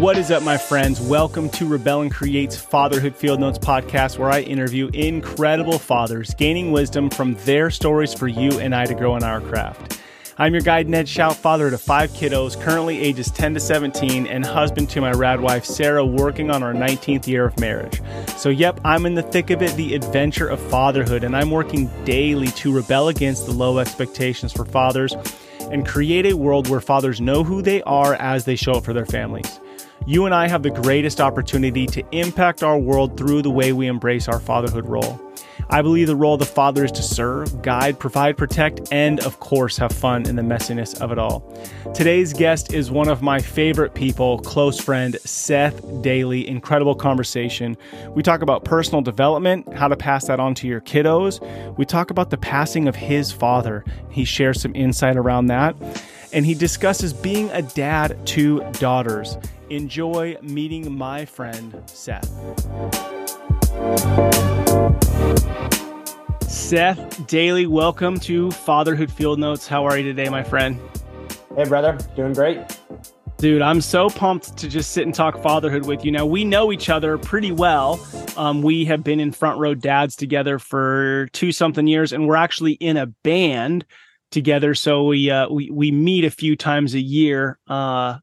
What is up, my friends? Welcome to Rebel and Create's Fatherhood Field Notes podcast, where I interview incredible fathers, gaining wisdom from their stories for you and I to grow in our craft. I'm your guide, Ned Schaut, father to five kiddos, currently ages 10 to 17, and husband to my rad wife, Sarah, working on our 19th year of marriage. So, yep, I'm in the thick of it, the adventure of fatherhood, and I'm working daily to rebel against the low expectations for fathers and create a world where fathers know who they are as they show up for their families. You and I have the greatest opportunity to impact our world through the way we embrace our fatherhood role. I believe the role of the father is to serve, guide, provide, protect, and of course, have fun in the messiness of it all. Today's guest is one of my favorite people, close friend Seth Dailey. Incredible conversation. We talk about personal development, how to pass that on to your kiddos. We talk about the passing of his father. He shares some insight around that. And he discusses being a dad to daughters. Enjoy meeting my friend, Seth. Seth Dailey, welcome to Fatherhood Field Notes. How are you today, my friend? Hey, brother. Doing great. Dude, I'm so pumped to just sit and talk fatherhood with you. Now, we know each other pretty well. Um, we have been in Front Row Dads together for two something years, and we're actually in a band together. So we uh, we we meet a few times a year uh,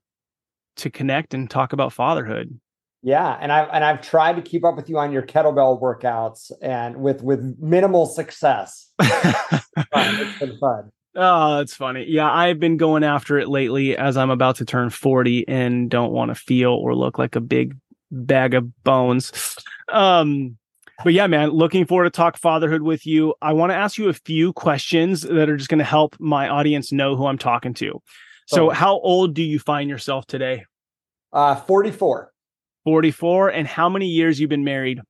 to connect and talk about fatherhood. Yeah, and I've and I've tried to keep up with you on your kettlebell workouts and with with minimal success. it's been fun. Oh, that's funny. Yeah, I've been going after it lately as I'm about to turn 40 and don't want to feel or look like a big bag of bones. Um, but yeah, man, looking forward to talk fatherhood with you. I want to ask you a few questions that are just going to help my audience know who I'm talking to. So, oh. how old do you find yourself today? Uh, 44. 44 and how many years you've been married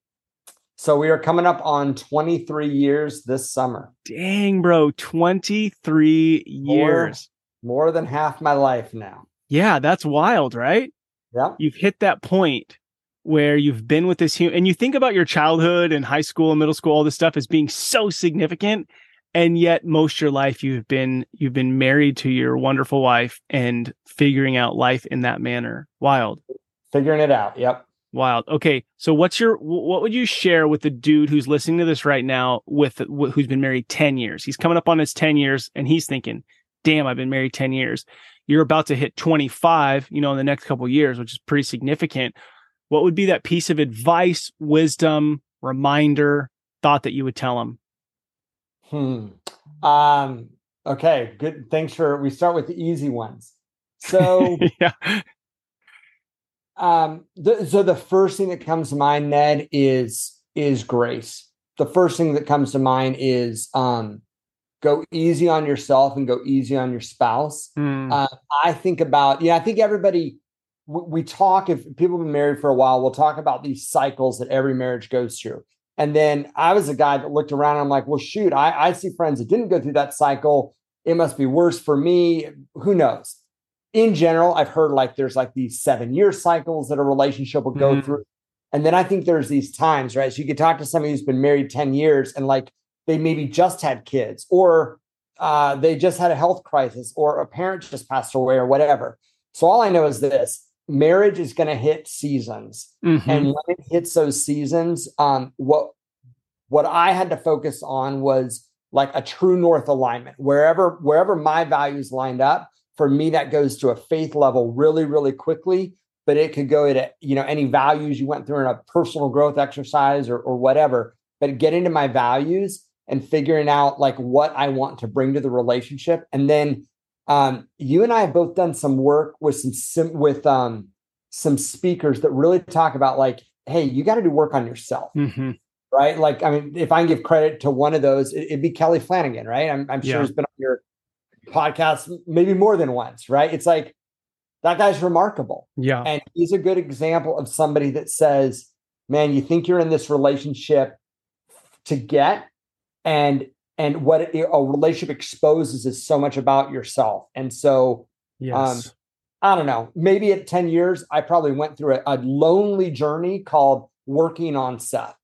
so we are coming up on 23 years this summer dang bro 23 years more, more than half my life now yeah that's wild right yeah you've hit that point where you've been with this human and you think about your childhood and high school and middle school all this stuff as being so significant and yet most your life you've been you've been married to your wonderful wife and figuring out life in that manner wild figuring it out. Yep. Wild. Okay, so what's your what would you share with the dude who's listening to this right now with who's been married 10 years? He's coming up on his 10 years and he's thinking, "Damn, I've been married 10 years." You're about to hit 25, you know, in the next couple years, which is pretty significant. What would be that piece of advice, wisdom, reminder, thought that you would tell him? Hmm. Um okay, good. Thanks for we start with the easy ones. So yeah um, the, so the first thing that comes to mind, Ned, is is grace. The first thing that comes to mind is um, go easy on yourself and go easy on your spouse. Mm. Uh, I think about yeah, I think everybody we, talk if people have been married for a while, we'll talk about these cycles that every marriage goes through. And then I was a guy that looked around. And i'm like, well, shoot, I, I see friends that didn't go through that cycle. It must be worse for me. Who knows? in general, I've heard like there's like these seven year cycles that a relationship will go mm-hmm. through. And then I think there's these times, right? So you could talk to somebody who's been married 10 years and like they maybe just had kids or uh, they just had a health crisis or a parent just passed away or whatever. So all I know is this marriage is going to hit seasons. Mm-hmm. And when it hits those seasons, um, what what I had to focus on was like a true north alignment. Wherever wherever my values lined up, for me that goes to a faith level really really quickly but it could go to you know any values you went through in a personal growth exercise or, or whatever but get into my values and figuring out like what i want to bring to the relationship and then um, you and i have both done some work with some sim- with um, some speakers that really talk about like hey you got to do work on yourself mm-hmm. right like i mean if i can give credit to one of those it, would be kelly flanagan right i'm, I'm sure yeah. he's been on your podcast maybe more than once, right? It's like that guy's remarkable. Yeah. And he's a good example of somebody that says, man, you think you're in this relationship to get and and what it, a relationship exposes is so much about yourself. And so yes. um I don't know, maybe at 10 years, I probably went through a, a lonely journey called working on Seth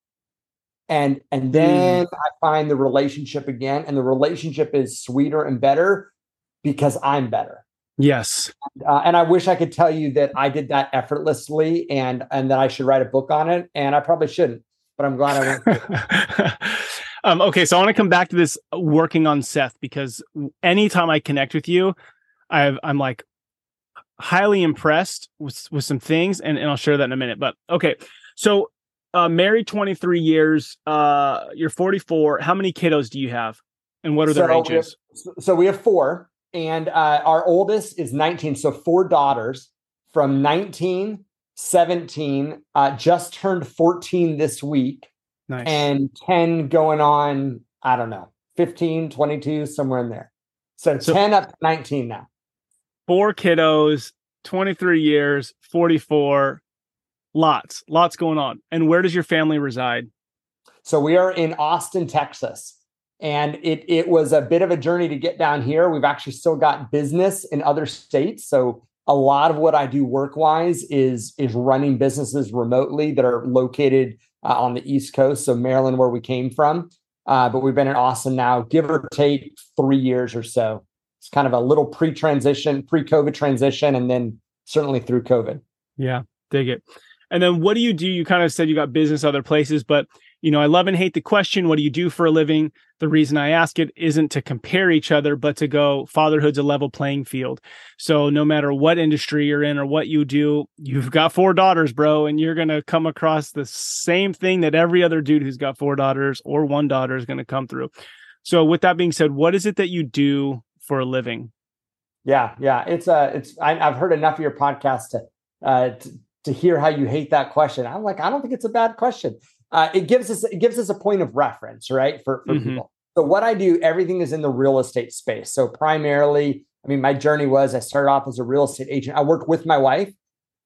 and and then mm. I find the relationship again, and the relationship is sweeter and better because I'm better. Yes. Uh, and I wish I could tell you that I did that effortlessly and and that I should write a book on it. And I probably shouldn't, but I'm glad I went. um, okay, so I want to come back to this working on Seth because anytime I connect with you, i I'm like highly impressed with with some things, and, and I'll share that in a minute. But okay, so uh, married 23 years, uh, you're 44. How many kiddos do you have, and what are their so ages? We have, so we have four and uh, our oldest is 19 so four daughters from 19 17 uh, just turned 14 this week nice. and 10 going on i don't know 15 22 somewhere in there. So, so 10 up to 19 now. four kiddos 23 years 44 lots lots going on. And where does your family reside? So we are in austin texas. And it it was a bit of a journey to get down here. We've actually still got business in other states, so a lot of what I do work wise is is running businesses remotely that are located uh, on the East Coast, so Maryland, where we came from. Uh, but we've been in Austin now, give or take three years or so. It's kind of a little pre-transition, pre-COVID transition, and then certainly through COVID. Yeah, dig it. And then what do you do? You kind of said you got business other places, but you know, I love and hate the question, what do you do for a living? The reason I ask it isn't to compare each other, but to go fatherhood's a level playing field. So no matter what industry you're in or what you do, you've got four daughters, bro, and you're going to come across the same thing that every other dude who's got four daughters or one daughter is going to come through. So with that being said, what is it that you do for a living? Yeah, yeah, it's uh it's I, have heard enough of your podcast to uh to, to hear how you hate that question. I'm like, I don't think it's a bad question uh, it gives us it gives us a point of reference, right? For for mm-hmm. people. So what I do, everything is in the real estate space. So primarily, I mean, my journey was I started off as a real estate agent. I worked with my wife.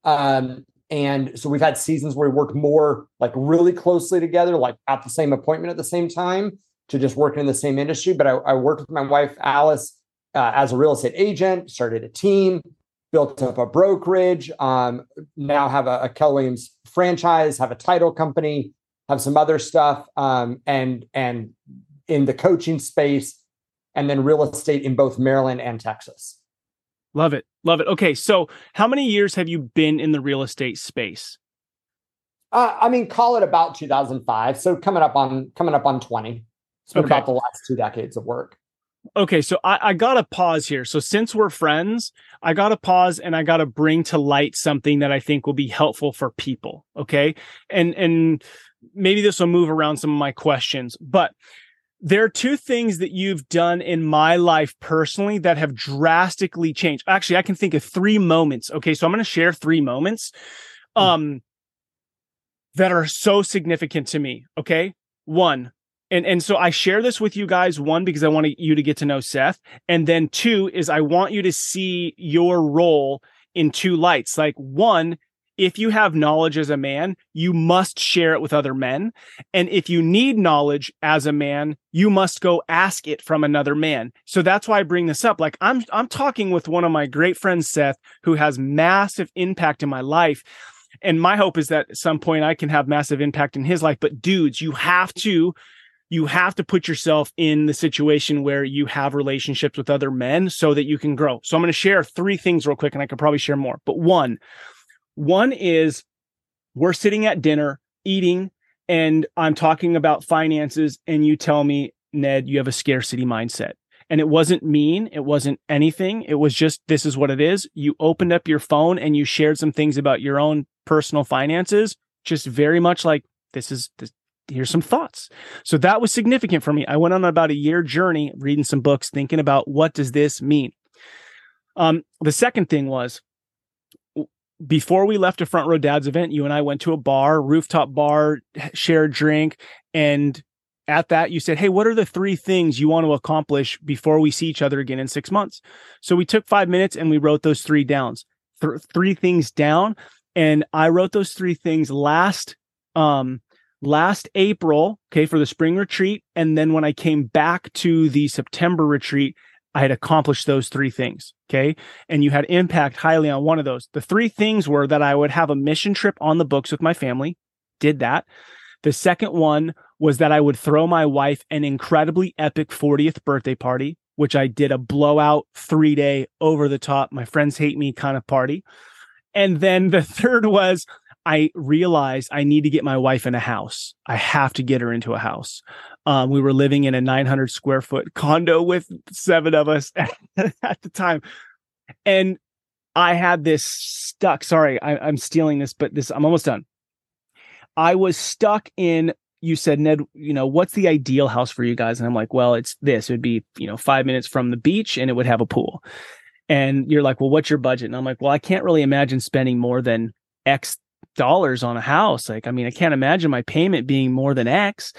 Um, and so we've had seasons where we worked more like really closely together, like at the same appointment at the same time to just working in the same industry. But I, I worked with my wife, Alice, uh, as a real estate agent, started a team, built up a brokerage, um, now have a, a Keller Williams franchise, have a title company, have some other stuff, um, and and in the coaching space, and then real estate in both Maryland and Texas. Love it, love it. Okay, so how many years have you been in the real estate space? Uh, I mean, call it about 2005. So coming up on coming up on 20. It's been okay. about the last two decades of work. Okay, so I, I gotta pause here. So since we're friends, I gotta pause and I gotta bring to light something that I think will be helpful for people. Okay, and and maybe this will move around some of my questions, but there are two things that you've done in my life personally that have drastically changed. Actually, I can think of three moments. Okay, so I'm going to share three moments hmm. um that are so significant to me, okay? One, and and so I share this with you guys one because I want you to get to know Seth, and then two is I want you to see your role in two lights. Like one if you have knowledge as a man, you must share it with other men. And if you need knowledge as a man, you must go ask it from another man. So that's why I bring this up. Like I'm I'm talking with one of my great friends Seth who has massive impact in my life. And my hope is that at some point I can have massive impact in his life, but dudes, you have to you have to put yourself in the situation where you have relationships with other men so that you can grow. So I'm going to share three things real quick and I could probably share more. But one, one is we're sitting at dinner eating, and I'm talking about finances, and you tell me, Ned, you have a scarcity mindset. And it wasn't mean. It wasn't anything. It was just, this is what it is. You opened up your phone and you shared some things about your own personal finances, just very much like, this is, this, here's some thoughts. So that was significant for me. I went on about a year journey reading some books, thinking about what does this mean? Um, the second thing was before we left a front row dad's event, you and I went to a bar, rooftop bar, shared drink. And at that, you said, Hey, what are the three things you want to accomplish before we see each other again in six months? So we took five minutes and we wrote those three downs, th- three things down. And I wrote those three things last, um, last April, okay, for the spring retreat. And then when I came back to the September retreat, I had accomplished those three things. Okay. And you had impact highly on one of those. The three things were that I would have a mission trip on the books with my family, did that. The second one was that I would throw my wife an incredibly epic 40th birthday party, which I did a blowout three day over the top, my friends hate me kind of party. And then the third was I realized I need to get my wife in a house. I have to get her into a house. Um, we were living in a 900 square foot condo with seven of us at the time. And I had this stuck. Sorry, I, I'm stealing this, but this I'm almost done. I was stuck in you said ned you know what's the ideal house for you guys and i'm like well it's this it would be you know five minutes from the beach and it would have a pool and you're like well what's your budget and i'm like well i can't really imagine spending more than x dollars on a house like i mean i can't imagine my payment being more than x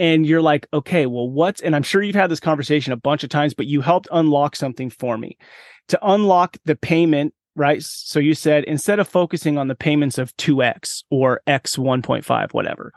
and you're like okay well what's and i'm sure you've had this conversation a bunch of times but you helped unlock something for me to unlock the payment right? So you said instead of focusing on the payments of 2x or x 1.5, whatever.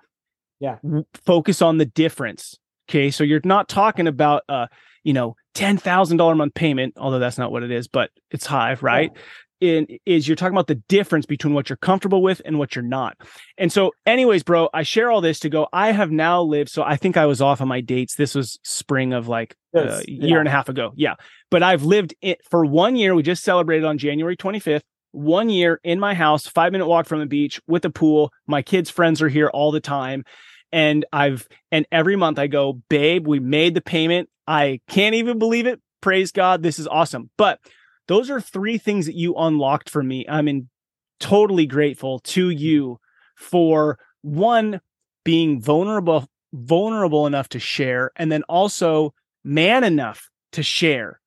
Yeah. Focus on the difference. Okay. So you're not talking about uh, you know, $10,000 a month payment, although that's not what it is, but it's high, right? Yeah in is you're talking about the difference between what you're comfortable with and what you're not. And so, anyways, bro, I share all this to go. I have now lived. So I think I was off on my dates. This was spring of like uh, a year yeah. and a half ago. Yeah, but I've lived it for one year. We just celebrated on January 25th. One year in my house, five minute walk from the beach with a pool. My kids' friends are here all the time. And I've, and every month I go, babe, we made the payment. I can't even believe it. Praise God. This is awesome. But those are three things that you unlocked for me. I'm in totally grateful to you for one being vulnerable vulnerable enough to share and then also man enough to share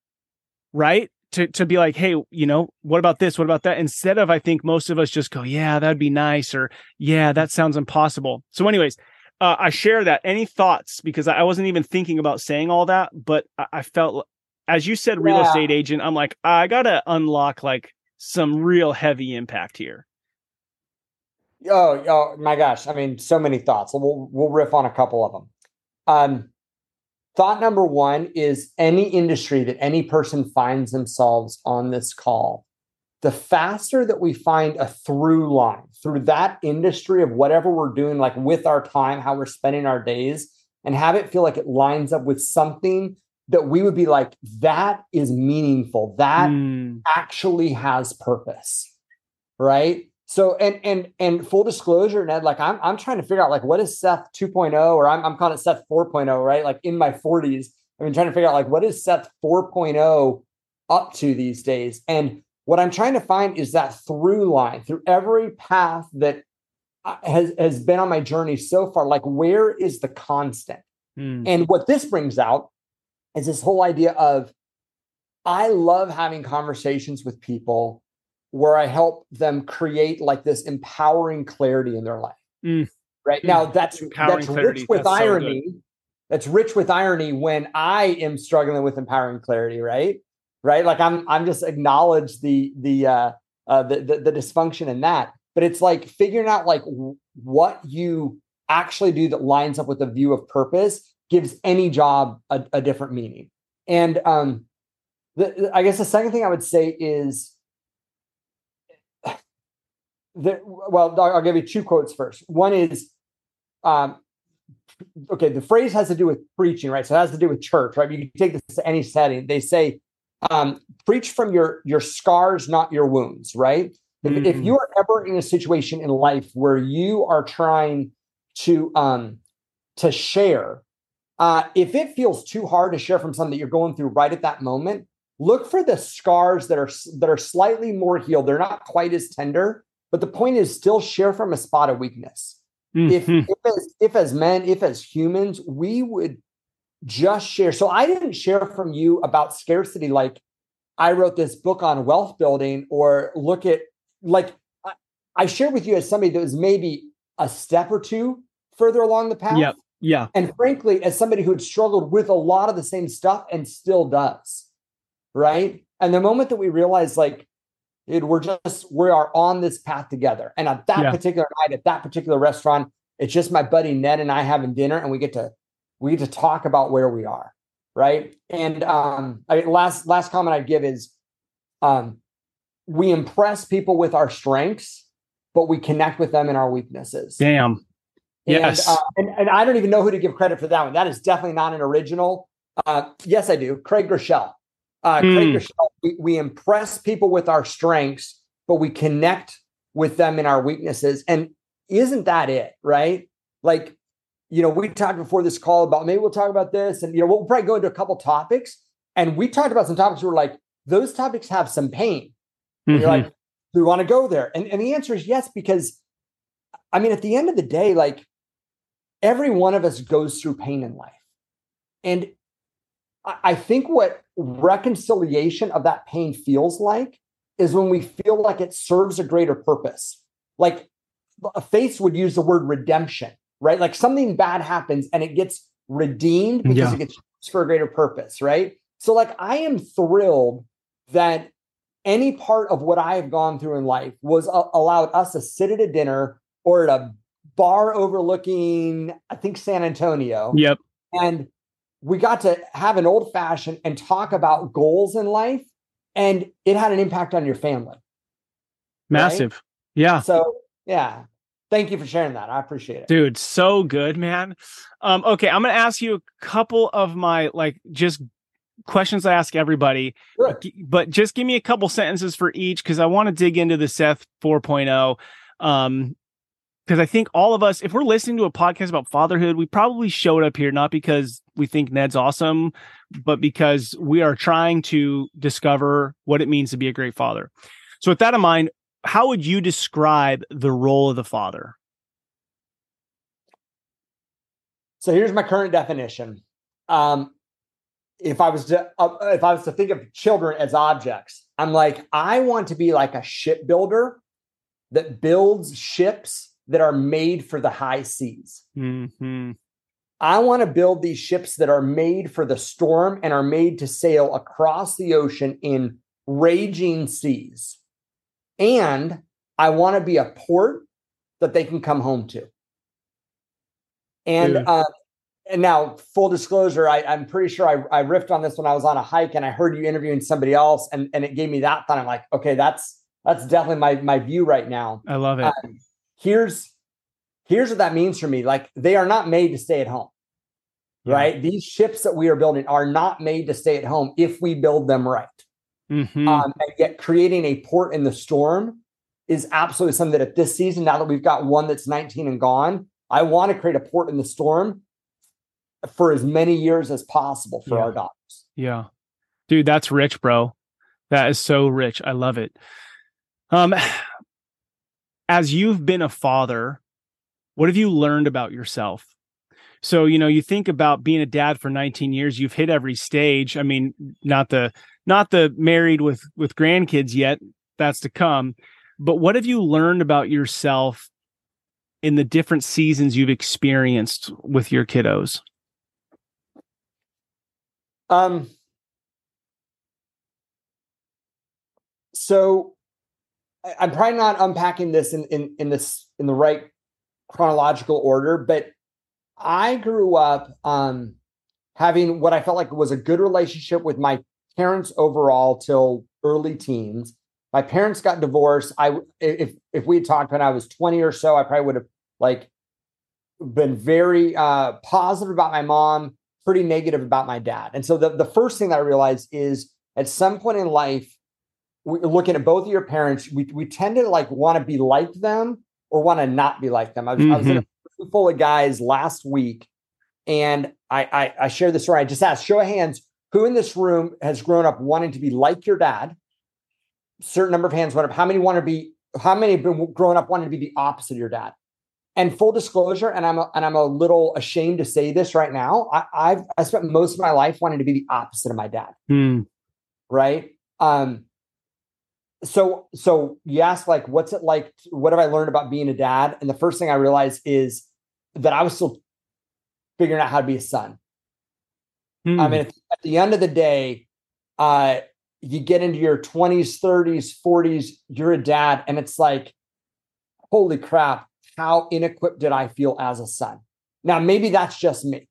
right? To to be like hey you know what about this? What about that? Instead of i think most of us just go yeah that'd be nice or yeah that sounds impossible. So anyways uh, i share that. Any thoughts? Because i wasn't even thinking about saying all that but i, I felt as you said, real yeah. estate agent, I'm like, I gotta unlock like some real heavy impact here. Oh, oh my gosh! I mean, so many thoughts. We'll we'll riff on a couple of them. Um, thought number one is any industry that any person finds themselves on this call, the faster that we find a through line through that industry of whatever we're doing, like with our time, how we're spending our days, and have it feel like it lines up with something that we would be like, that is meaningful. That mm. actually has purpose. Right. So and and and full disclosure, Ned, like I'm I'm trying to figure out like what is Seth 2.0 or I'm I'm calling it Seth 4.0, right? Like in my 40s, I've been trying to figure out like what is Seth 4.0 up to these days. And what I'm trying to find is that through line through every path that uh, has has been on my journey so far. Like where is the constant? Mm. And what this brings out is this whole idea of I love having conversations with people where I help them create like this empowering clarity in their life. Mm. Right mm. now, that's empowering that's clarity. rich with that's irony. So that's rich with irony when I am struggling with empowering clarity. Right, right. Like I'm I'm just acknowledge the the uh, uh the, the the dysfunction in that, but it's like figuring out like what you actually do that lines up with the view of purpose gives any job a, a different meaning. And um, the, I guess the second thing I would say is that, well, I'll give you two quotes first. One is, um, okay, the phrase has to do with preaching, right? So it has to do with church, right? You can take this to any setting. They say, um, preach from your your scars, not your wounds, right? If, if, you are ever in a situation in life where you are trying to um, to share uh, if it feels too hard to share from something that you're going through right at that moment, look for the scars that are that are slightly more healed. They're not quite as tender, but the point is still share from a spot of weakness. Mm-hmm. If if as, if as men, if as humans, we would just share. So I didn't share from you about scarcity like I wrote this book on wealth building or look at like I, I shared with you as somebody that was maybe a step or two further along the path. Yep. Yeah. And frankly, as somebody who had struggled with a lot of the same stuff and still does, right? And the moment that we realize, like, it, we're just, we are on this path together. And at that yeah. particular night, at that particular restaurant, it's just my buddy Ned and I having dinner, and we get to, we get to talk about where we are, right? And um, I mean, last last comment I'd give is, um, we impress people with our strengths, but we connect with them in our weaknesses. Damn. Yes. And, uh, and, and I don't even know who to give credit for that one. That is definitely not an original. Uh, yes, I do. Craig Groeschel. Uh, mm. Craig Groeschel, we, we impress people with our strengths, but we connect with them in our weaknesses. And isn't that it? Right? Like, you know, we talked before this call about maybe we'll talk about this, and you know, we'll probably go into a couple topics. And we talked about some topics where like those topics have some pain. Mm-hmm. You're like, we want to go there? And, and the answer is yes, because I mean, at the end of the day, like every one of us goes through pain in life. And I think what reconciliation of that pain feels like is when we feel like it serves a greater purpose. Like a face would use the word redemption, right? Like something bad happens and it gets redeemed because yeah. it gets for a greater purpose, right? So, like, I am thrilled that any part of what I have gone through in life was uh, allowed us to sit at a dinner or at a bar overlooking, I think, San Antonio. Yep. And we got to have an old fashioned and talk about goals in life, and it had an impact on your family. Massive. Right? Yeah. So, yeah. Thank you for sharing that. I appreciate it. Dude, so good, man. Um, okay, I'm gonna ask you a couple of my like just questions I ask everybody, sure. but just give me a couple sentences for each because I want to dig into the Seth 4.0. Um, because I think all of us, if we're listening to a podcast about fatherhood, we probably showed up here not because we think Ned's awesome, but because we are trying to discover what it means to be a great father. So, with that in mind, how would you describe the role of the father? So, here's my current definition. Um, if I was to uh, if I was to think of children as objects, I'm like I want to be like a shipbuilder that builds ships that are made for the high seas. Mm-hmm. I want to build these ships that are made for the storm and are made to sail across the ocean in raging seas. And I want to be a port that they can come home to. And uh, and now, full disclosure, I, am pretty sure I, I riffed on this when I was on a hike and I heard you interviewing somebody else, and, and it gave me that thought. I'm like, okay, that's that's definitely my my view right now. I love it. Um, here's here's what that means for me. Like they are not made to stay at home yeah. right? These ships that we are building are not made to stay at home if we build them right. Mm-hmm. um, and yet creating a port in the storm is absolutely something that at this season now that we've got one that's 19 and gone i want to create a port in the storm for as many years as possible for yeah. our daughters. Yeah. Dude that's rich bro. That is so rich. I love it. Um as you've been a father, what have you learned about yourself? So, you know, you think about being a dad for 19 years, you've hit every stage. I mean, not the not the married with with grandkids yet, that's to come. But what have you learned about yourself in the different seasons you've experienced with your kiddos? Um so I'm probably not unpacking this in, in in this in the right chronological order, but I grew up um, having what I felt like was a good relationship with my parents overall till early teens. My parents got divorced. I if if we had talked when I was 20 or so, I probably would have like been very uh, positive about my mom, pretty negative about my dad. And so the, the first thing that I realized is at some point in life, looking at both of your parents, we, we tend to like want to be like them or want to not be like them. I was, mm-hmm. I was in a mm-hmm. full of guys last week, and I, I I shared this story. I just asked, show of hands, who in this room has grown up wanting to be like your dad? Certain number of hands went up. How many want to be? How many have been growing up wanting to be the opposite of your dad? And full disclosure, and I'm a, and I'm a little ashamed to say this right now. I, I've I spent most of my life wanting to be the opposite of my dad. Mm. Right. Um, so so you ask like what's it like what have i learned about being a dad? And the first thing i realized is that i was still figuring out how to be a son. Mm. i mean at, at, the end of the day uh you get into your 20s 30s 40s you're a dad and it's like holy crap how inequipped did i feel as a son? Now maybe that's just me.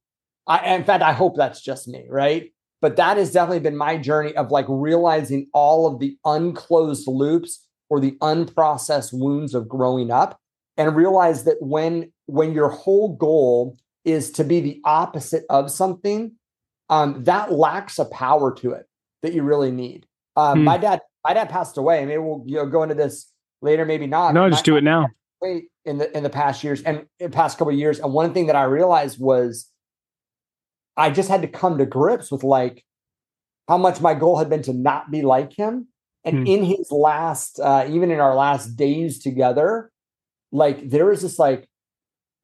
I in fact i hope that's just me right but that has definitely been my journey of like realizing all of the unclosed loops or the unprocessed wounds of growing up and realize that when when your whole goal is to be the opposite of something um, that lacks a power to it that you really need. Um, hmm. My dad, my dad passed away. Maybe we'll you know, go into this later, maybe not. No, just my, do it now. In the in the past years and in past couple years, and one thing that I realized was I just had to come to grips with like how much my goal had been to not be like him. And hmm. in his last, uh, even in our last days together, like there is this like,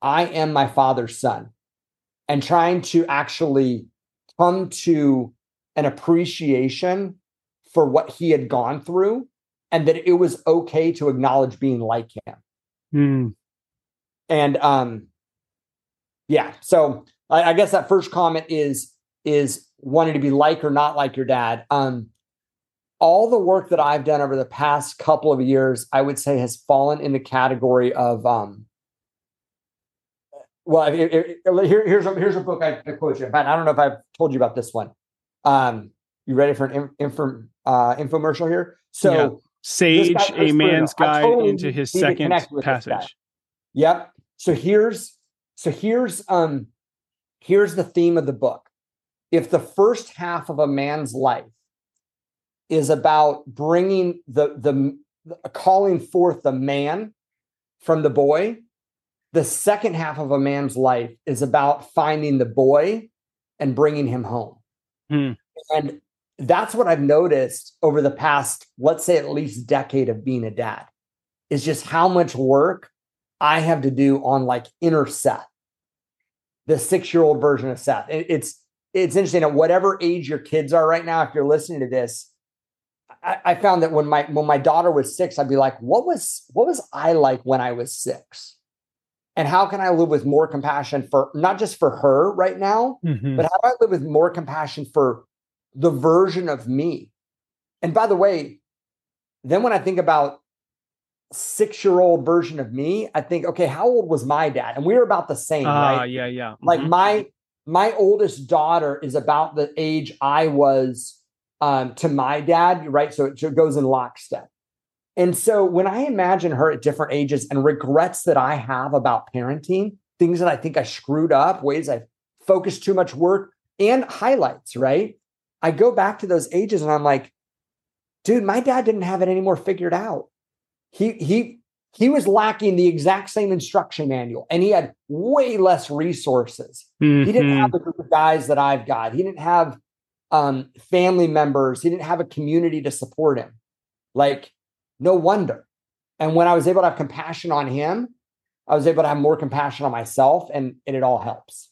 I am my father's son, and trying to actually come to an appreciation for what he had gone through and that it was okay to acknowledge being like him. Hmm. And um yeah, so I, I, guess that first comment is is wanting to be like or not like your dad. Um all the work that I've done over the past couple of years, I would say has fallen in the category of um well, it, it, it, here, here's a here's a book I, quote you. I don't know if I've told you about this one. Um, you ready for an info uh, infomercial here? So, yeah. Sage, a man's guide totally into his second passage. Yep. So here's so here's um here's the theme of the book. If the first half of a man's life is about bringing the the calling forth the man from the boy, the second half of a man's life is about finding the boy and bringing him home. Hmm. And that's what I've noticed over the past, let's say, at least decade of being a dad, is just how much work I have to do on like inner Seth, the six year old version of Seth. It's it's interesting at whatever age your kids are right now. If you're listening to this, I, I found that when my when my daughter was six, I'd be like, "What was what was I like when I was six? and how can I live with more compassion for not just for her right now, mm-hmm. but how do I live with more compassion for the version of me? And by the way, then when I think about six year old version of me, I think, okay, how old was my dad? And we were about the same, uh, right? Yeah, yeah. Mm-hmm. Like my my oldest daughter is about the age I was um, to my dad, right? So it goes in lockstep. And so when I imagine her at different ages and regrets that I have about parenting, things that I think I screwed up, ways I focused too much work, and highlights, right? I go back to those ages and I'm like, dude, my dad didn't have it any more figured out. He he he was lacking the exact same instruction manual and he had way less resources. Mm-hmm. He didn't have mm-hmm. the group of guys that I've got. He didn't have um, family members. He didn't have a community to support him. Like no wonder. And when I was able to have compassion on him, I was able to have more compassion on myself and, and it all helps.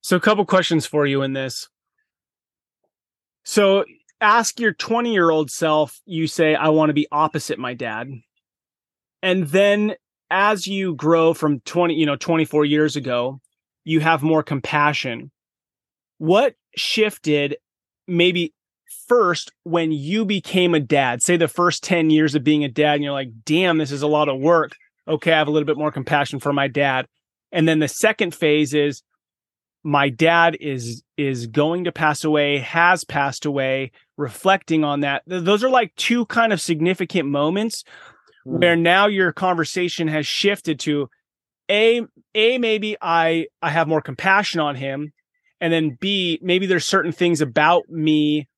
So a couple questions for you in this. So ask your 20 year old self, you say, I want to be opposite my dad. And then as you grow from 20, you know, 24 years ago, you have more compassion. What shifted maybe first when you became a dad say the first 10 years of being a dad and you're like damn this is a lot of work okay i have a little bit more compassion for my dad and then the second phase is my dad is is going to pass away has passed away reflecting on that those are like two kind of significant moments mm. where now your conversation has shifted to a a maybe i i have more compassion on him and then b maybe there's certain things about me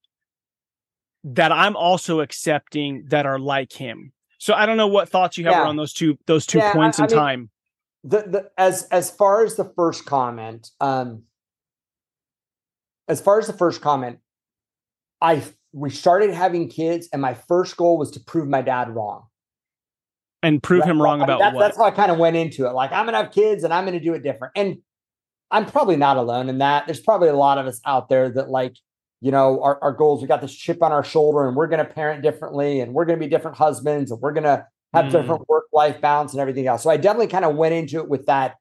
that I'm also accepting that are like him. So I don't know what thoughts you have yeah. on those two those two yeah, points I, in I time. Mean, the, the as as far as the first comment, um as far as the first comment, I we started having kids, and my first goal was to prove my dad wrong. And prove right? him wrong about that, what? That's how I kind of went into it. Like I'm gonna have kids, and I'm gonna do it different. And I'm probably not alone in that. There's probably a lot of us out there that like you know, our, our goals. We got this chip on our shoulder and we're going to parent differently and we're going to be different husbands and we're going to have mm. different work life balance and everything else. So I definitely kind of went into it with that.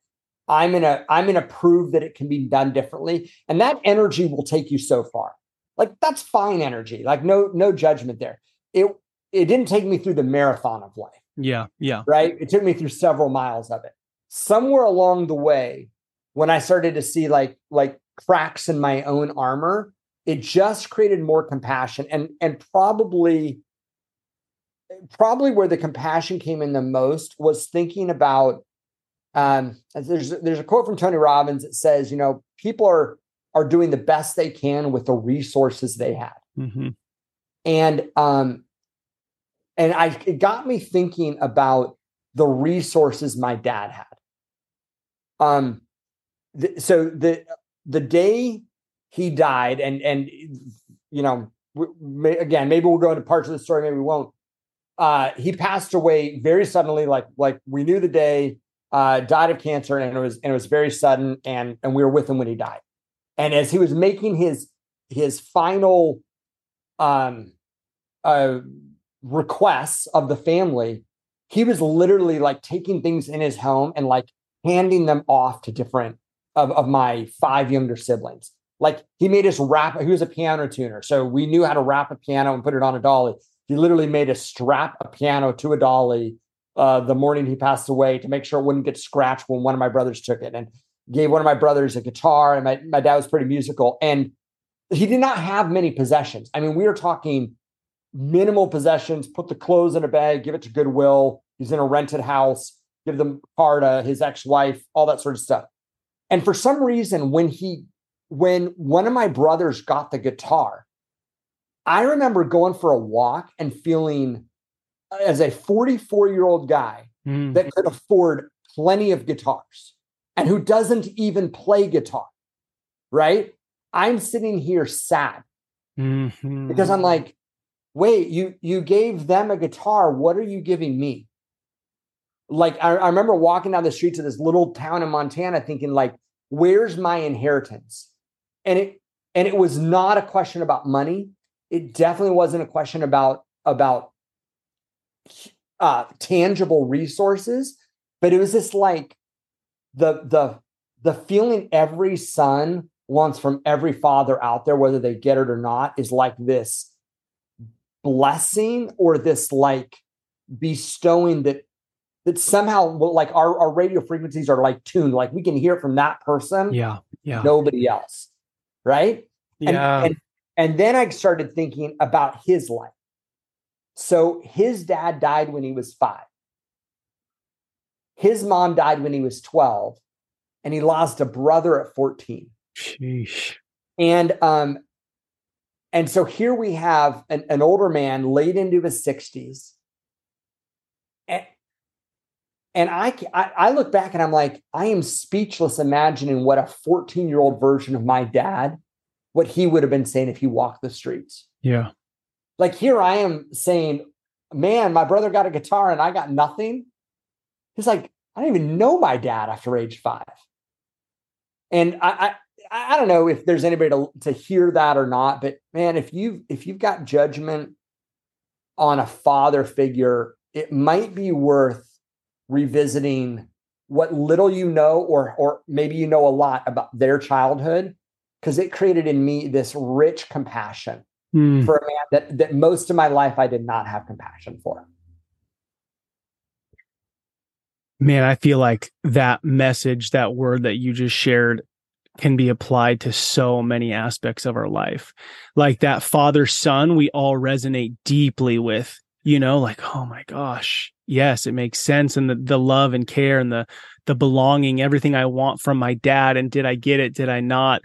I'm to, I'm to prove that it can be done differently. And that energy will take you so far. Like that's fine energy. Like no, no judgment there. It, it didn't take me through the marathon of life. Yeah. Yeah. Right. It took me through several miles of it. Somewhere along the way, when I started to see like, like cracks in my own armor, it just created more compassion and and probably probably where the compassion came in the most was thinking about um there's there's a quote from Tony Robbins that says you know people are are doing the best they can with the resources they had. Mm-hmm. And um and I it got me thinking about the resources my dad had. Um th- so the the day he died and and you know again maybe we'll go into parts of the story maybe we won't uh he passed away very suddenly like like we knew the day uh died of cancer and it was and it was very sudden and and we were with him when he died. And as he was making his his final um uh requests of the family he was literally like taking things in his home and like handing them off to different of, of my five younger siblings. Like he made us wrap he was a piano tuner so we knew how to wrap a piano and put it on a dolly he literally made a strap a piano to a dolly uh, the morning he passed away to make sure it wouldn't get scratched when one of my brothers took it and gave one of my brothers a guitar and my, my dad was pretty musical and he did not have many possessions. I mean we are talking minimal possessions put the clothes in a bag give it to goodwill he's in a rented house give the car to his ex-wife all that sort of stuff. And for some reason when he when one of my brothers got the guitar i remember going for a walk and feeling as a 44 year old guy Mm. that could afford plenty of guitars and who doesn't even play guitar, right? I'm sitting here sad Mhm. because I'm like, wait, you you gave them a guitar. What are you giving me? Like I, I remember walking down the streets of this little town in Montana thinking, like, where's my inheritance? And it and it was not a question about money. It definitely wasn't a question about about uh, tangible resources, but it was just like the the the feeling every son wants from every father out there, whether they get it or not, is like this blessing or this like bestowing that that somehow like our, our radio frequencies are like tuned, like we can hear from that person, yeah yeah. nobody else, right? Yeah. And, and then I started thinking about his life. So his dad died when he was five. His mom died when he was 12, and he lost a brother at 14. Sheesh. And um, and so here we have an, an older man late into his 60s. And, and I, I I look back and I'm like, I am speechless imagining what a 14 year old version of my dad, what he would have been saying if he walked the streets. yeah Like here I am saying, man, my brother got a guitar and I got nothing. He's like, I don't even know my dad after age five. And I, I I don't know if there's anybody to, to hear that or not, but man, if you if you've got judgment on a father figure, it might be worth revisiting what little you know, or or maybe you know a lot about their childhood, because it created in me this rich compassion Mm. for a man that that most of my life I did not have compassion for. man i feel like that message that word that you just shared can be applied to so many aspects of our life like that father son we all resonate deeply with you know like oh my gosh yes it makes sense and the, the love and care and the the belonging everything i want from my dad and did i get it did i not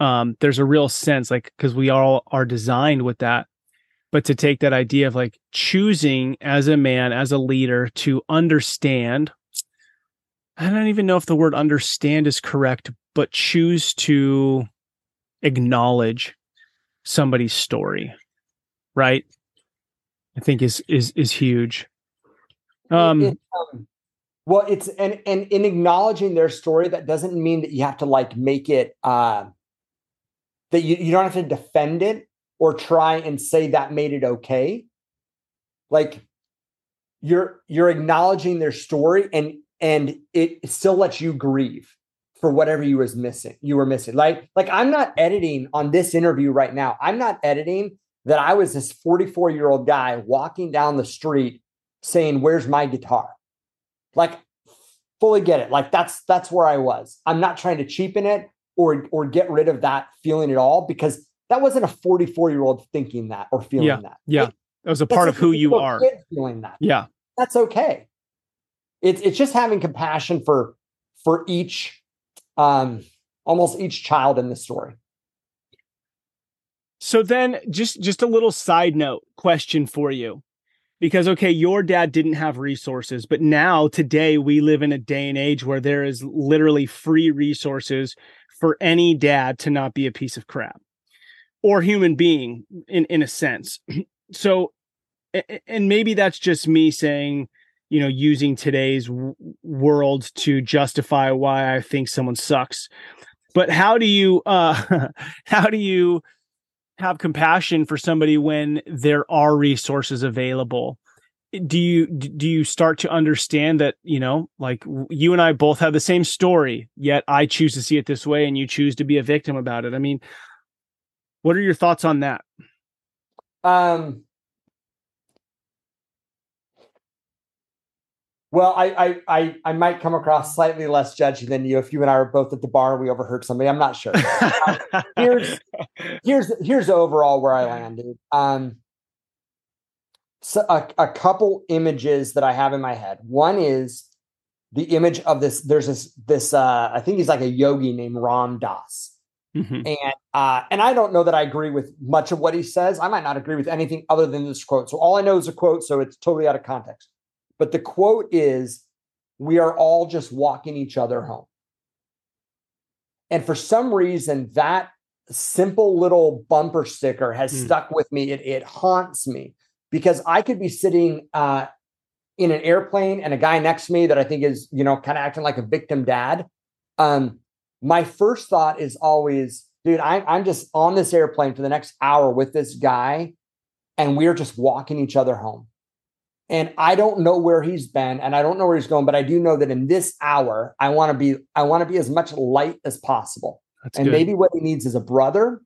um there's a real sense like because we all are designed with that. But to take that idea of like choosing as a man as a leader to understand i don't even know if the word understand is correct but choose to acknowledge somebody's story right? I think is is is huge. Um It- um, well, it's and and in acknowledging their story, that doesn't mean that you have to like make it uh, that you, you don't have to defend it or try and say that made it okay. Like you're you're acknowledging their story and and it still lets you grieve for whatever you was missing you were missing. Like like i'm not editing on this interview right now. I'm not editing that i was this 44 year old guy walking down the street saying where's my guitar? Like fully get it. Like that's that's where i was. I'm not trying to cheapen it or or get rid of that feeling at all because that wasn't a 44 year old thinking that or feeling Yeah, that yeah. It- that was a part of who you are feeling that yeah that's okay. It's it's just having compassion for for each um almost each child in the story. So then just just a little side note question for you. Because okay, your dad didn't have resources, but now today we live in a day and age where there is literally free resources for any dad to not be a piece of crap or human being in in a sense. So and maybe that's just me saying, you know, using today's world to justify why I think someone sucks. But how do you uh how do you have compassion for somebody when there are resources available do you do you start to understand that you know like you and i both have the same story yet i choose to see it this way and you choose to be a victim about it i mean what are your thoughts on that um Well, I, I I I might come across slightly less judgy than you if you and I were both at the bar and we overheard somebody. I'm not sure. um, here's here's here's overall where I landed. Um, so a, a couple images that I have in my head. One is the image of this. There's this this uh, I think he's like a yogi named Ram Dass. Mm-hmm. And uh, and I don't know that I agree with much of what he says. I might not agree with anything other than this quote. So all I know is a quote, so it's totally out of context. But the quote is, We are all just walking each other home. And for some reason, that simple little bumper sticker has mm. stuck with me. It, it haunts me because I could be sitting uh, in an airplane and a guy next to me that I think is, you know, kind of acting like a victim dad. Um, my first thought is always, dude, I, I'm just on this airplane for the next hour with this guy, and we're just walking each other home. And I don't know where he's been and I don't know where he's going, but I do know that in this hour, I want to be, I want to be as much light as possible. That's and good. maybe what he needs is a brother.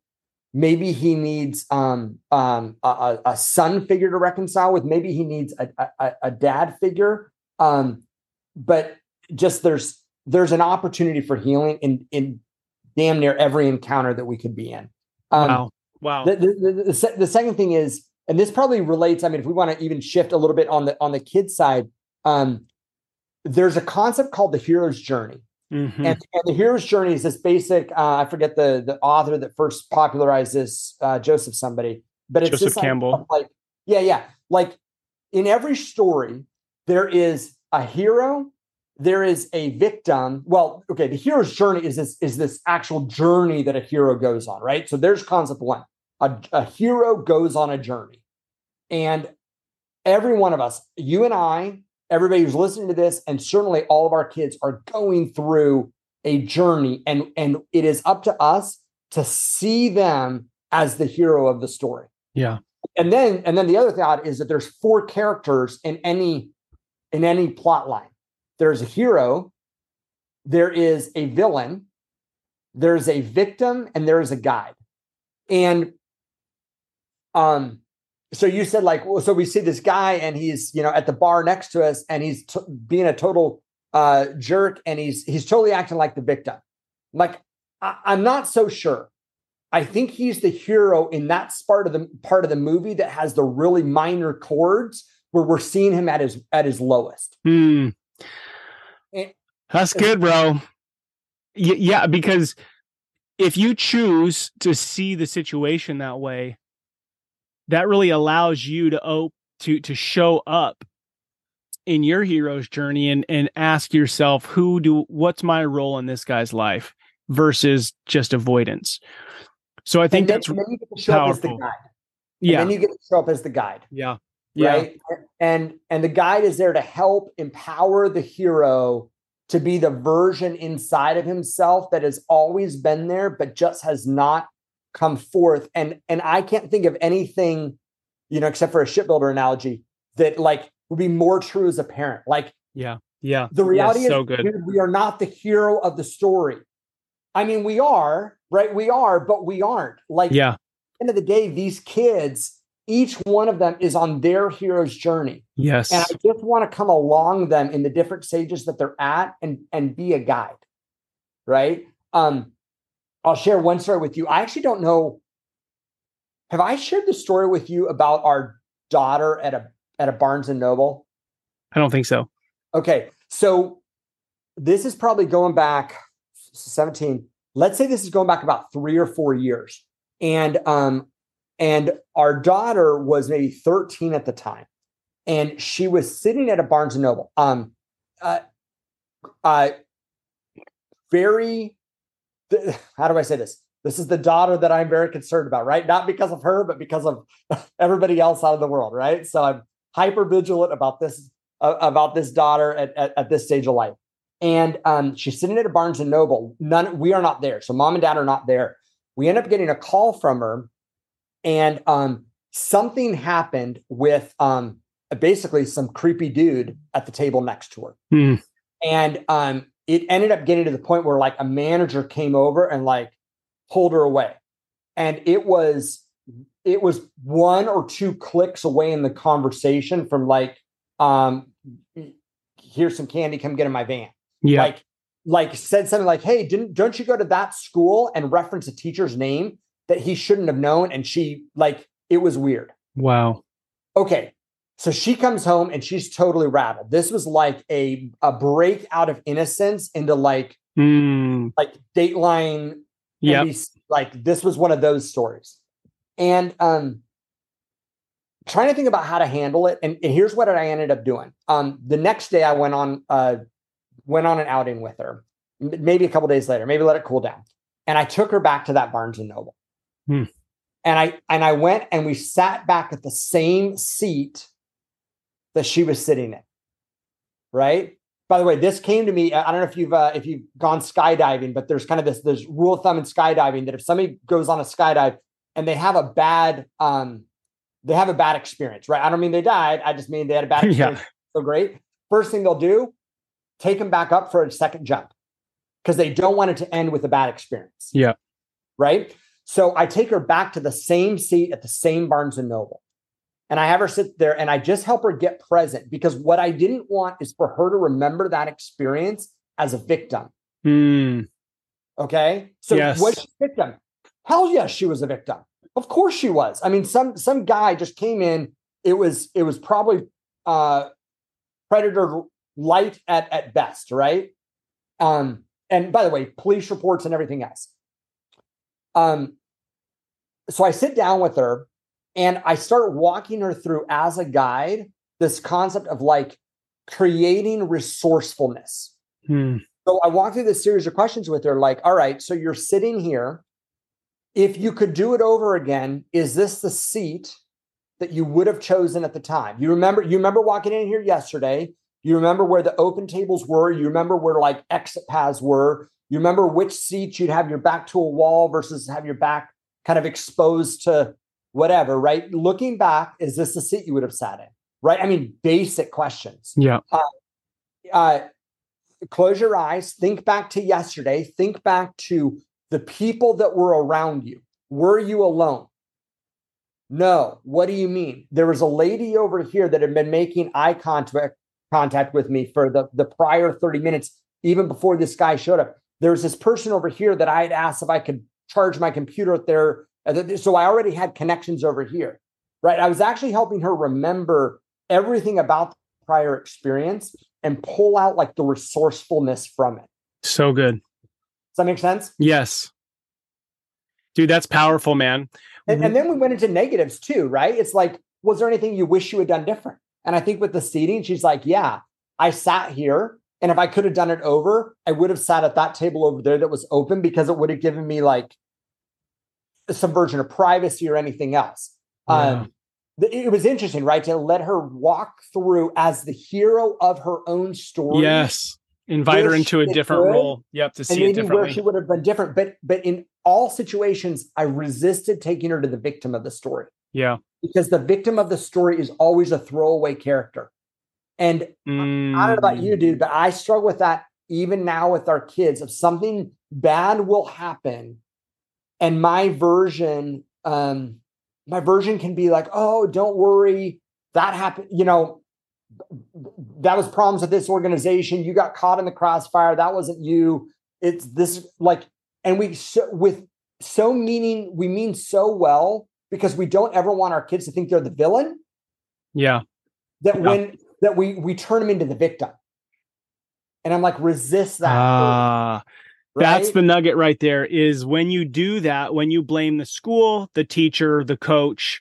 Maybe he needs um, um, a, a, son figure to reconcile with. Maybe he needs a, a, a dad figure. Um, but just there's there's an opportunity for healing in in damn near every encounter that we could be in. Um, wow! Wow. The, the, the, the second thing is and this probably relates. I mean, if we want to even shift a little bit on the on the kid side, um, there's a concept called the hero's journey. Mm-hmm. And, and, the hero's journey is this basic. Uh, I forget the the author that first popularized this, uh, Joseph somebody, but it's Joseph Campbell. Like, yeah, yeah. Like in every story, there is a hero, there is a victim. Well, okay, the hero's journey is this is this actual journey that a hero goes on, right? So there's concept one a, a hero goes on a journey. And every one of us, you and I, everybody who's listening to this, and certainly all of our kids are going through a journey. And, and it is up to us to see them as the hero of the story. Yeah. And then and then the other thought is that there's four characters in any in any plot line. There's a hero, there is a villain, there's a victim, and there is a guide. And um, so you said like, well, so we see this guy and he's you know at the bar next to us and he's t- being a total uh, jerk and he's he's totally acting like the victim. Like I- I'm not so sure. I think he's the hero in that part of the part of the movie that has the really minor chords where we're seeing him at his at his lowest. Hmm. And, That's good, bro. Y- yeah, because if you choose to see the situation that way, that really allows you to op- to to show up in your hero's journey and and ask yourself who do what's my role in this guy's life versus just avoidance. So I think then, that's then you get to show powerful. up as the guide. Yeah. And then you get to show up as the guide. Yeah. Right. Yeah. And and the guide is there to help empower the hero to be the version inside of himself that has always been there, but just has not come forth and and i can't think of anything you know except for a shipbuilder analogy that like would be more true as a parent. Like yeah yeah. the reality yeah, is so good. we are not the hero of the story. I mean we are right? We are but we aren't. Like yeah. end of the day these kids each one of them is on their hero's journey. Yes. And i just want to come along them in the different stages that they're at and and be a guide right? Um I'll share one story with you. I actually don't know. Have I shared the story with you about our daughter at a at a Barnes and Noble? I don't think so. Okay. So this is probably going back 17. Let's say this is going back about three or four years. And um, and our daughter was maybe 13 at the time, and she was sitting at a Barnes and Noble. Um, uh, uh, very. How do I say this? This is the daughter that I'm very concerned about, right? Not because of her, but because of everybody else out of the world, right? So I'm hyper vigilant about this uh, about this daughter at, at, at, this stage of life. And um, she's sitting at a Barnes and Noble. None, we are not there. So mom and dad are not there. We end up getting a call from her, and um, something happened with um, basically some creepy dude at the table next to her. Hmm. And um, it ended up getting to the point where like a manager came over and like pulled her away. And it was it was one or two clicks away in the conversation from like um here's some candy come get in my van. Yeah. Like like said something like hey didn't don't you go to that school and reference a teacher's name that he shouldn't have known? And she like it was weird. Wow. Okay so she comes home and she's totally rattled. This was like a a break out of innocence into like mm. like dateline yeah like this was one of those stories. And um trying to think about how to handle it and, and, here's what i ended up doing. Um the next day i went on uh went on an outing with her maybe a couple days later maybe let it cool down. And i took her back to that barnes and noble. Hmm. and i and i went and we sat back at the same seat that she was sitting in right by the way, this came to me. I don't know if you've uh, if you've gone skydiving, but there's kind of this this rule of thumb in skydiving that if somebody goes on a skydive and they have a bad um they have a bad experience, right? I don't mean they died. I just mean they had a bad experience. yeah. So great. First thing they'll do, take them back up for a second jump because they don't want it to end with a bad experience. Yeah. Right. So I take her back to the same seat at the same Barnes and Noble and I have her sit there and I just help her get present because what I didn't want is for her to remember that experience as a victim. Mm. Okay. So yes. was she a victim? Hell yes, she was a victim. Of course she was. I mean, some some guy just came in. It was it was probably uh predator light at at best, right? Um, and by the way, police reports and everything else. Um, so I sit down with her and I start walking her through as a guide this concept of like creating resourcefulness. Hmm. So I walk through this series of questions with her like, all right, so you're sitting here. If you could do it over again, is this the seat that you would have chosen at the time? You remember, you remember walking in here yesterday. You remember where the open tables were. You remember where like exit paths were. You remember which seats you'd have your back to a wall versus have your back kind of exposed to whatever, right? Looking back, is this the seat you would have sat in? Right? I mean, basic questions. Yeah. Uh, uh, close your eyes, think back to yesterday, think back to the people that were around you. Were you alone? No. What do you mean? There was a lady over here that had been making eye contact contact with me for the, the prior 30 minutes, even before this guy showed up. There's this person over here that I had asked if I could charge my computer at their Uh, so I already had connections over here, right? I was actually helping her remember everything about the prior experience and pull out like the resourcefulness from it. So good. Does that make sense? Yes. Dude, that's powerful, man. And, and then we went into negatives too, right? It's like, was there anything you wish you had done different? And I think with the seating, she's like, yeah, I sat here. And if I could have done it over, I would have sat at that table over there that was open because it would have given me like some version of privacy or anything else. Yeah. Um, it was interesting, right? To let her walk through as the hero of her own story. Yes. Invite her into a different role. Yep. To see it differently. Where she would have been different. But but in all situations, I resisted taking her to the victim of the story. Yeah. Because the victim of the story is always a throwaway character. And mm. I don't know about you, dude, but I struggle with that even now with our kids. If something bad will happen, and my version um my version can be like oh don't worry that happened you know that was problems with this organization. You got caught in the crossfire. That wasn't you. It's this like and we so, with so meaning we mean so well because we don't ever want our kids to think they're the villain. Yeah. That yeah. when that we we turn them into the victim. And i'm like resist that. Uh, Right? That's the nugget right there is when you do that, when you blame the school, the teacher, the coach,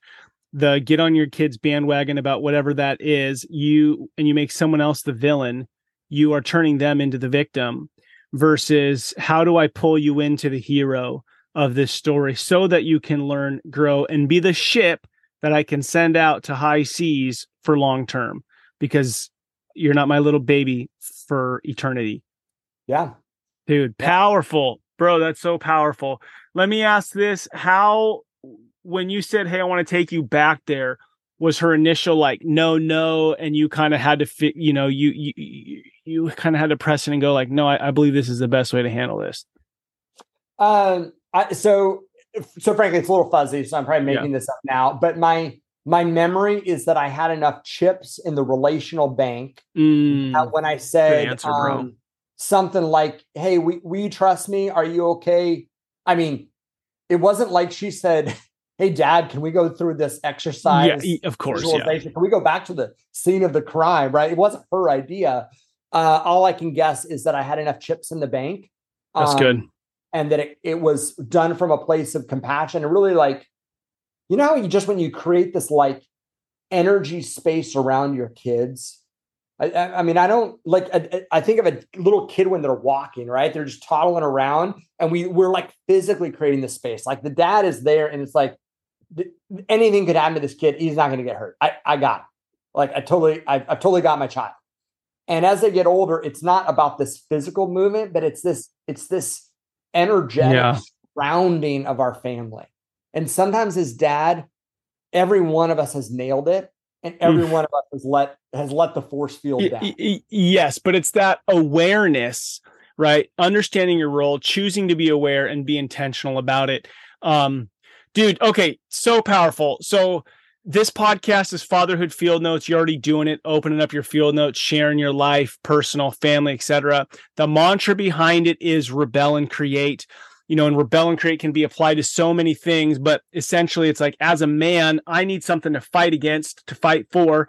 the get on your kid's bandwagon about whatever that is, you and you make someone else the villain, you are turning them into the victim versus how do I pull you into the hero of this story so that you can learn, grow, and be the ship that I can send out to high seas for long term because you're not my little baby for eternity. Yeah. Dude, powerful. Bro, that's so powerful. Let me ask this. How when you said, "Hey, I want to take you back there," was her initial like, "No, no," and you kind of had to fit, you know, you you you kind of had to press it and go like, "No, I, I believe this is the best way to handle this." Um, I, so so frankly, it's a little fuzzy, so I'm probably making yeah. this up now. But my my memory is that I had enough chips in the relational bank mm, when I said answer, um, something like, "Hey, we we trust me? Are you okay?" I mean, it wasn't like she said, "Hey, Dad, can we go through this exercise?" Yeah, of course. Yeah. Can we go back to the scene of the crime? Right? It wasn't her idea. Uh, all I can guess is that I had enough chips in the bank. That's um, good and that it, it was done from a place of compassion and really like you know you just when you create this like energy space around your kids I, I mean, I don't like. I, I, think of a little kid when they're walking, right? They're just toddling around, and we we're like physically creating the space. Like the dad is there, and it's like anything could happen to this kid. He's not going to get hurt. I I got, it. like, I totally, I, I totally got my child. And as they get older, it's not about this physical movement, but it's this, it's this energetic yeah. surrounding of our family. And sometimes as dad, every one of us has nailed it and every one of us has let has let the force field down. Yes, but it's that awareness, right? Understanding your role, choosing to be aware and be intentional about it. Um dude, okay, so powerful. So this podcast is fatherhood field notes you're already doing it opening up your field notes sharing your life personal family etc the mantra behind it is rebel and create you know and rebel and create can be applied to so many things but essentially it's like as a man i need something to fight against to fight for.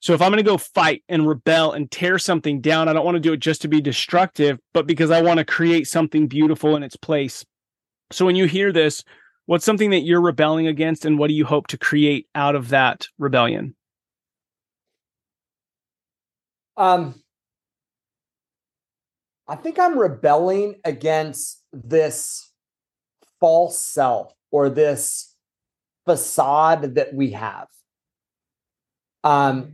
So if i'm going to go fight and rebel and tear something down i don't want to do it just to be destructive but because i want to create something beautiful in its place. So when you hear this what's something that you're rebelling against and what do you hope to create out of that rebellion? Um i think i'm rebelling against this false self or this facade that we have um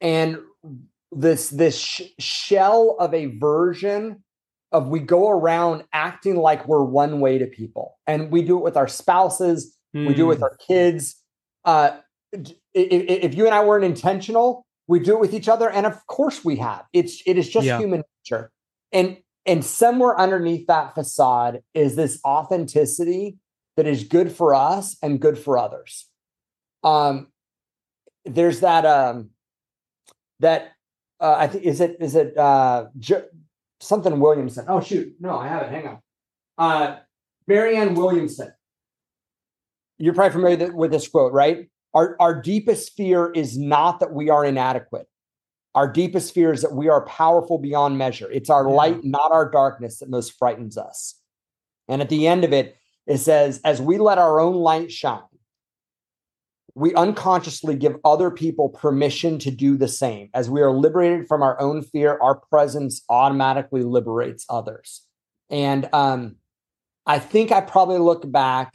and this this sh- shell of a version of we go around acting like we're one way to people and we do it with our spouses mm. we do it with hmm. our kids uh, if, if, you and i weren't intentional we do it with each other and of course we have it's it is just yeah. human nature and and somewhere underneath that facade is this authenticity that is good for us and good for others um there's that um that uh, I think is it is it uh, something Williamson. Oh shoot, no, I have it. Hang on. Uh, Marianne Williamson. You're probably familiar with this quote, right? Our our deepest fear is not that we are inadequate. Our deepest fear is that we are powerful beyond measure. It's our light, not our darkness, that most frightens us. And at the end of it, it says, as we let our own light shine, we unconsciously give other people permission to do the same. As we are liberated from our own fear, our presence automatically liberates others. And um, I think I probably look back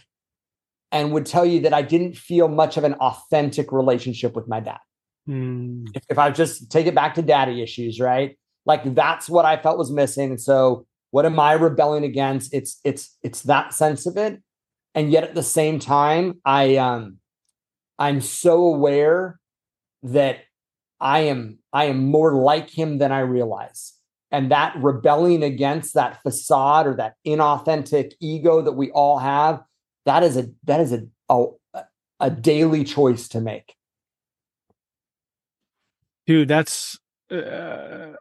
and would tell you that I didn't feel much of an authentic relationship with my dad. Mm. If, if I just take it back to daddy issues, right? Like that's what I felt was missing. And so what am I rebelling against? It's it's it's that sense of it. And yet at the same time, I um I'm so aware that I am I am more like him than I realize. And that rebelling against that facade or that inauthentic ego that we all have, that is a that is a a, a daily choice to make. Dude, that's uh,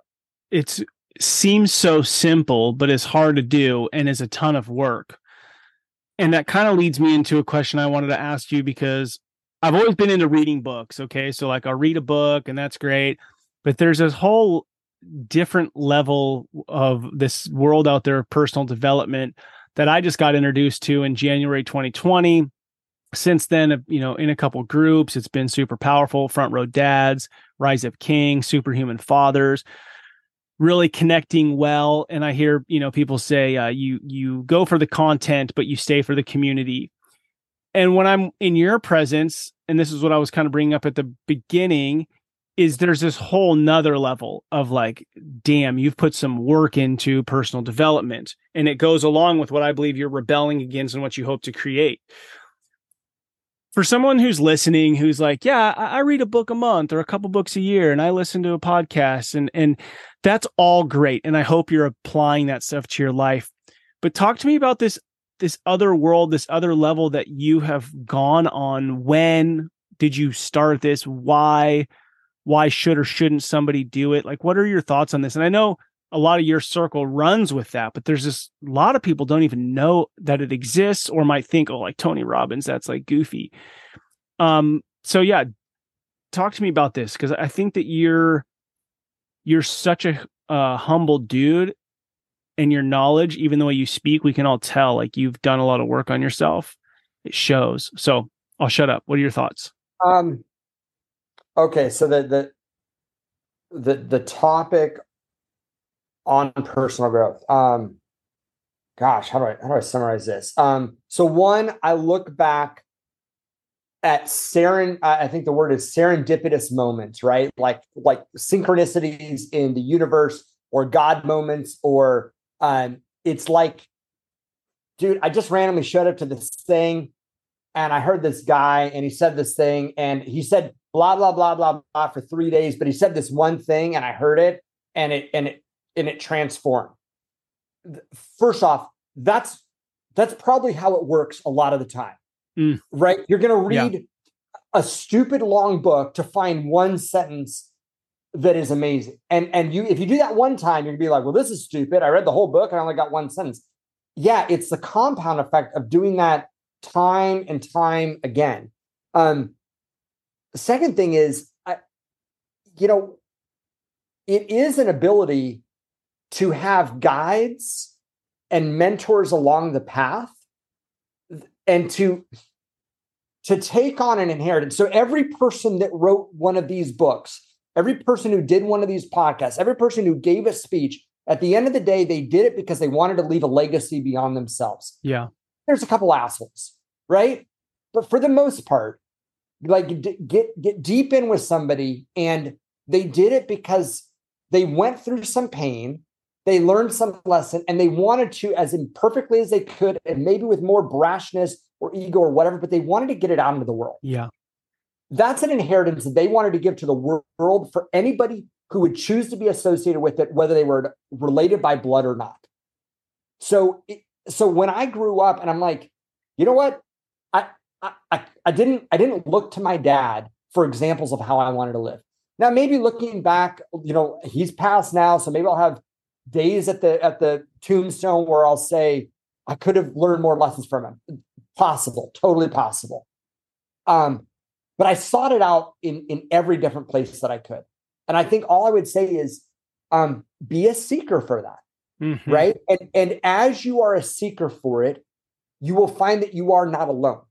it's seems so simple, but it's hard to do and is a ton of work. And that kind of leads me into a question I wanted to ask you because I've always been into reading books. Okay. So, like, I'll read a book and that's great. But there's this whole different level of this world out there of personal development that I just got introduced to in January 2020. Since then, you know, in a couple groups, it's been super powerful. Front Row Dads, Rise Up King, Superhuman Fathers, really connecting well. And I hear, you know, people say uh, you you go for the content, but you stay for the community. And when I'm in your presence, and this is what I was kind of bringing up at the beginning, is there's this whole nother level of like, damn, you've put some work into personal development. And it goes along with what I believe you're rebelling against and what you hope to create. For someone who's listening, who's like, yeah, I, I read a book a month or a couple books a year, and I listen to a podcast, and and that's all great. And I hope you're applying that stuff to your life. But talk to me about this this other world, this other level that you have gone on. When did you start this? Why? why should or shouldn't somebody do it? Like, what are your thoughts on this? And I know a lot of your circle runs with that, but there's this a lot of people don't even know that it exists or might think, oh, like Tony Robbins, that's like goofy. Um, so yeah, talk to me about this because I think that you're you're such a uh, humble dude and your knowledge, even the way you speak, we can all tell like you've done a lot of work on yourself. It shows. So I'll shut up. What are your thoughts? Um, Okay, so the the the the topic on personal growth. Um, gosh, how do I how do I summarize this? Um, so one, I look back at seren. I think the word is serendipitous moments, right? Like like synchronicities in the universe or God moments, or um, it's like, dude, I just randomly showed up to this thing, and I heard this guy, and he said this thing, and he said blah blah blah blah blah for three days but he said this one thing and i heard it and it and it and it transformed. First off that's that's probably how it works a lot of the time. Mm. right? You're going to read yeah. a stupid long book to find one sentence that is amazing. And and you if you do that one time you're going to be like well this is stupid. I read the whole book and i only got one sentence. Yeah it's the compound effect of doing that time and time again. Um the second thing is, I, you know, it is an ability to have guides and mentors along the path and to to take on an inheritance. So every person that wrote one of these books, every person who did one of these podcasts, every person who gave a speech, at the end of the day, they did it because they wanted to leave a legacy beyond themselves. Yeah. There's a couple assholes, right? But for the most part, like get get deep in with somebody and they did it because they went through some pain they learned some lesson and they wanted to as imperfectly as they could and maybe with more brashness or ego or whatever but they wanted to get it out into the world. Yeah. That's an inheritance that they wanted to give to the world for anybody who would choose to be associated with it whether they were related by blood or not. So so when i grew up and i'm like you know what? I, I, I didn't I didn't look to my dad for examples of how I wanted to live. Now, maybe looking back, you know, he's passed now, so maybe I'll have days at the at the tombstone where I'll say I could have learned more lessons from him. Possible, totally possible. Um, but I sought it out in in every different place that I could, and I think all I would say is, um, be a seeker for that, mm-hmm. right? And and as you are a seeker for it, you will find that you are not alone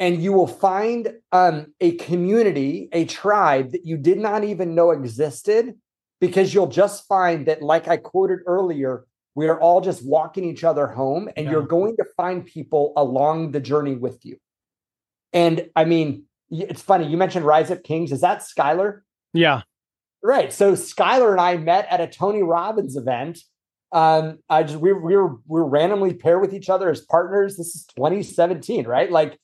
and you will find um, a community, a tribe that you did not even know existed, because you'll just find that, like I quoted earlier, we are all just walking each other home, and yeah. you're going to find people along the journey with you. And I mean, it's funny, you mentioned Rise Up Kings. Is that Skylar? Yeah. Right. So Skylar and I met at a Tony Robbins event. Um, I just we, we were we were randomly paired with each other as partners. This is 2017, right? Like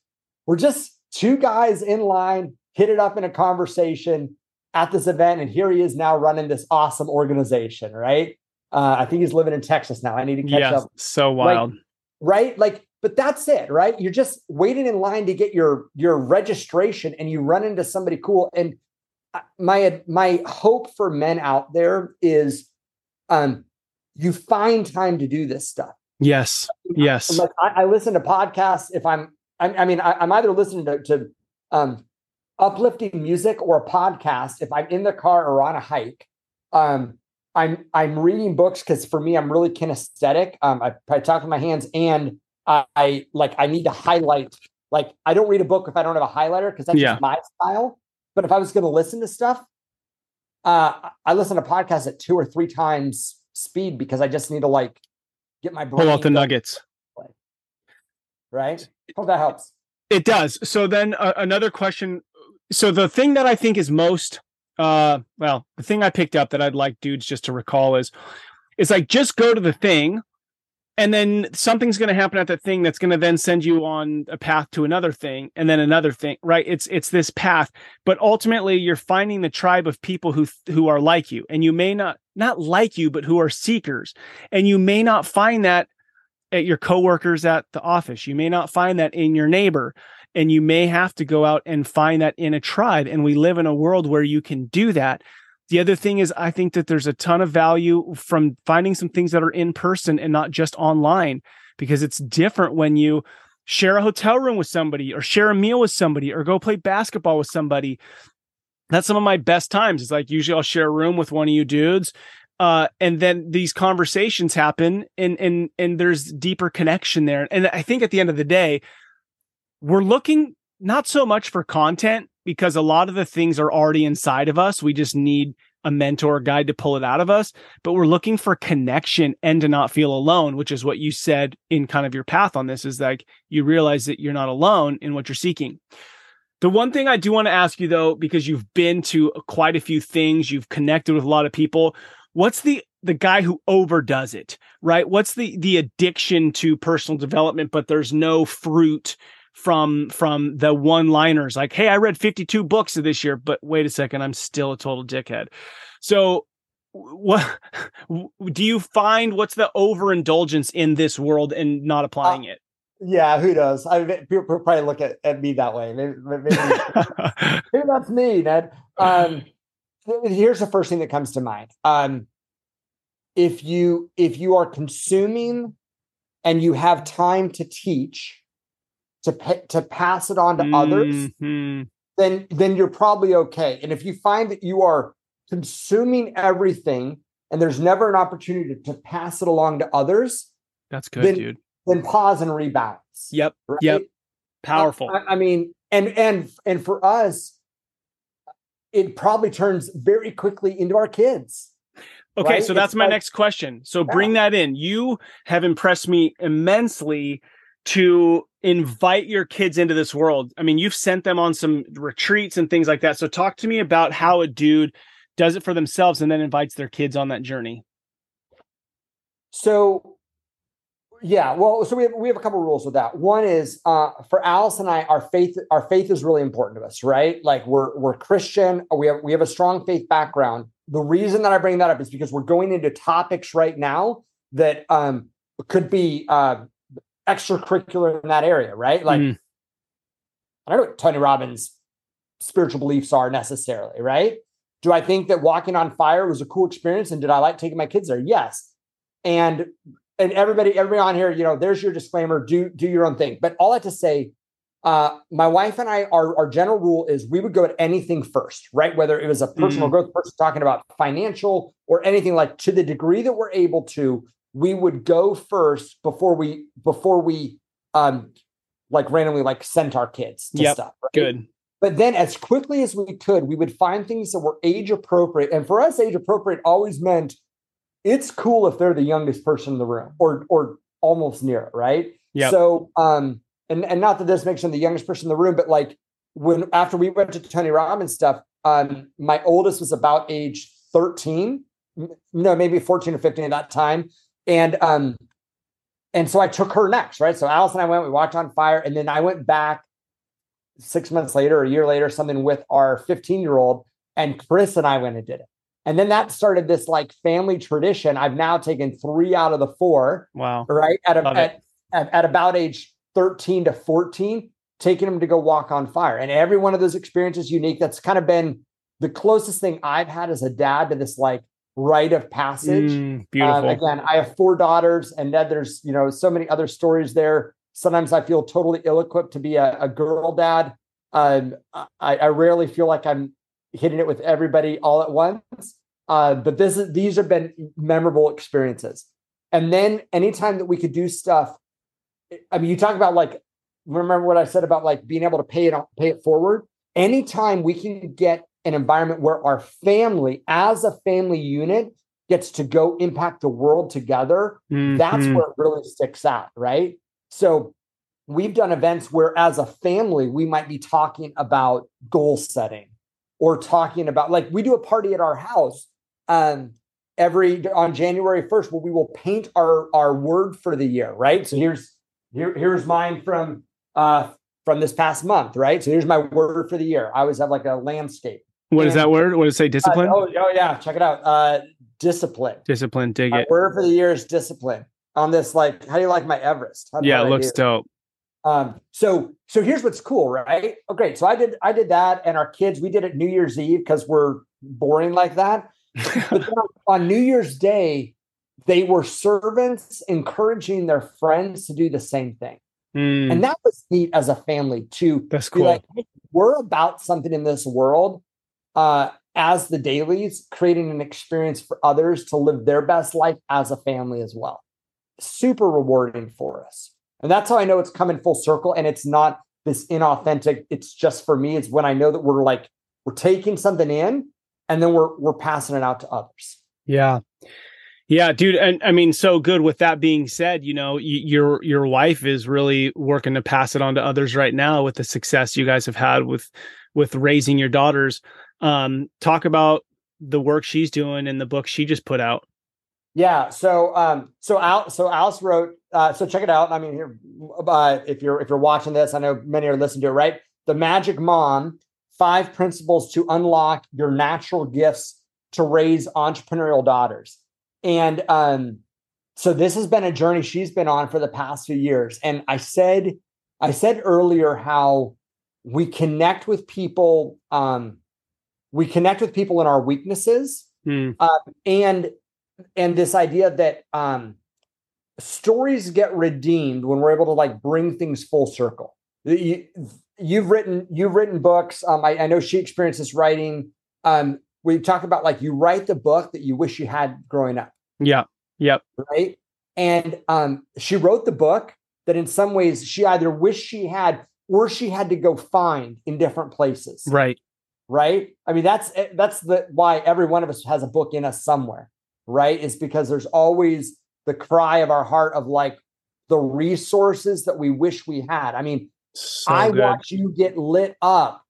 we're just two guys in line, hit it up in a conversation at this event. And here he is now running this awesome organization, right? Uh, I think he's living in Texas now. I need to catch yeah, up. So wild. Like, right? Like, but that's it, right? You're just waiting in line to get your your registration and you run into somebody cool. And uh, my my hope for men out there is um you find time to do this stuff. Yes. Yes. Like I, I listen to podcasts if I'm I, I mean, I, am either listening to, to um, uplifting music or a podcast if I'm in the car or on a hike. Um, I'm I'm reading books because for me, I'm really kinesthetic. Um, I, I talk with my hands, and I, I, like I need to highlight. Like I don't read a book if I don't have a highlighter because that's Yeah. just my style. But if I was going to listen to stuff, uh, I listen to podcasts at two or three times speed because I just need to like get my brain Pull out the nuggets. Right? Hope that helps. It does. So then uh, another question. So the thing that I think is most, uh, well, the thing I picked up that I'd like dudes just to recall is, is like just go to the thing, and then something's going to happen at that thing that's going to then send you on a path to another thing, and then another thing. Right? It's it's this path, but ultimately you're finding the tribe of people who who are like you, and you may not not like you, but who are seekers, and you may not find that at your coworkers at the office. You may not find that in your neighbor and you may have to go out and find that in a tribe and we live in a world where you can do that. The other thing is I think that there's a ton of value from finding some things that are in person and not just online because it's different when you share a hotel room with somebody or share a meal with somebody or go play basketball with somebody. That's some of my best times. It's like usually I'll share a room with one of you dudes uh, and then these conversations happen and and and there's deeper connection there and i think at the end of the day we're looking not so much for content because a lot of the things are already inside of us we just need a mentor guide to pull it out of us but we're looking for connection and to not feel alone which is what you said in kind of your path on this is like you realize that you're not alone in what you're seeking the one thing I do want to ask you though, because you've been to quite a few things, you've connected with a lot of people. What's the the guy who overdoes it, right? What's the the addiction to personal development, but there's no fruit from from the one liners like, hey, I read 52 books this year, but wait a second, I'm still a total dickhead. So what do you find what's the overindulgence in this world and not applying it? Yeah, who knows? I mean, people probably look at, at me that way. Maybe, maybe, maybe that's me, Ned. Um, here's the first thing that comes to mind. Um, if you if you are consuming and you have time to teach to pa- to pass it on to others, Mhm. then then you're probably okay. And if you find that you are consuming everything and there's never an opportunity to, to pass it along to others, That's good, Then- dude. then pause and rebalance. Yep. right? Yep. Powerful. I, I mean, and and and for us, it probably turns very quickly into our kids. Okay, right? so that's It's my like- next question. So bring that in. You have impressed me immensely to invite your kids into this world. I mean, you've sent them on some retreats and things like that. So talk to me about how a dude does it for themselves and then invites their kids on that journey. So, yeah, well, so we have we have a couple rules with that. One is uh, for Alice and I, our faith our faith is really important to us, right? Like we're we're Christian, we have we have a strong faith background. The reason that I bring that up is because we're going into topics right now that um, could be uh, extracurricular in that area, right? Like Mm. I don't know what Tony Robbins' spiritual beliefs are necessarily, right? Do I think that walking on fire was a cool experience and did I like taking my kids there? Yes. And and everybody, everybody on here, you know, there's your disclaimer, do do your own thing. But all that to say, uh, my wife and I, our, our general rule is we would go at anything first, right? Whether it was a personal growth person talking about financial or anything like to the degree that we're able to, we would go first before we before we um like randomly like sent our kids to Yep, stuff. right? Good. But then, as quickly as we could, we would find things that were age appropriate. And for us, age appropriate always meant it's cool if they're the youngest person in the room or or almost near it, right? Yep. So, um, and and not that this makes them the youngest person in the room, but like when after we went to Tony Robbins stuff, um, my oldest was about age thirteen, no, maybe fourteen or fifteen at that time, and um, and so I took her next, right? So Alice and I went, we walked on fire, and then I went back six months later, or a year later, something with our 15 year old, and Chris and I went and did it. And then that started this like family tradition. I've now taken three out of the four, Wow. right? At, a, at, at, at about age 13 to 14, taking them to go walk on fire. And every one of those experiences unique. That's kind of been the closest thing I've had as a dad to this like rite of passage. Mm, beautiful. Um, again, I have four daughters, and then there's you know so many other stories there. Sometimes I feel totally ill-equipped to be a, a girl dad. Um, I, I rarely feel like I'm hitting it with everybody all at once. Uh, but this is these have been memorable experiences. And then anytime that we could do stuff, I mean, you talk about like remember what I said about like being able to pay it pay it forward. Anytime we can get an environment where our family, as a family unit, gets to go impact the world together, mm-hmm. that's where it really sticks out, right? So we've done events where as a family, we might be talking about goal setting or talking about like we do a party at our house um every on January 1st where we will paint our our word for the year, right? So here's here, here's mine from uh from this past month, right? So here's my word for the year. I always have like a landscape. What and, is that word? What does it say? Discipline? Uh, oh, oh, yeah, check it out. Uh discipline. Discipline, dig my it. Word for the year is discipline. On this, like, how do you like my Everest? yeah, it looks dope. Um, so so here's what's cool, right? Oh, great. So I did I did that, and our kids we did it New Year's Eve because we're boring like that. but then on New Year's Day, they were servants encouraging their friends to do the same thing. Mm. And that was neat as a family too. That's cool. like, hey, we're about something in this world uh, as the Daileys, creating an experience for others to live their best life as a family as well. Super rewarding for us. And that's how I know it's coming full circle and it's not this inauthentic, it's just for me. It's when I know that we're like, we're taking something in and then we're we're passing it out to others. Yeah. Yeah, dude, and I mean, so good. With that being said, you know, y- your your wife is really working to pass it on to others right now with the success you guys have had with with raising your daughters. Um, talk about the work she's doing and the book she just put out. Yeah. So, um, so Al, so Alice wrote. Uh, so check it out. I mean, here, uh, if you're if you're watching this, I know many are listening to it. Right, the Magic Mom: Five Principles to Unlock Your Natural Gifts to Raise Entrepreneurial Daughters. And um, so this has been a journey she's been on for the past few years. And I said, I said earlier how we connect with people. Um, we connect with people in our weaknesses, mm. uh, and and this idea that um, stories get redeemed when we're able to like bring things full circle. You, have written you've written books. Um, I, I, know she experiences writing. Um, we talk about like you write the book that you wish you had growing up. Yeah. Yep. Right. And um, she wrote the book that in some ways she either wished she had or she had to go find in different places. Right. Right. I mean, that's eh, that's the why every one of us has a book in us somewhere. Right. Is because there's always the cry of our heart of like the resources that we wish we had. I mean, so I good. watch you get lit up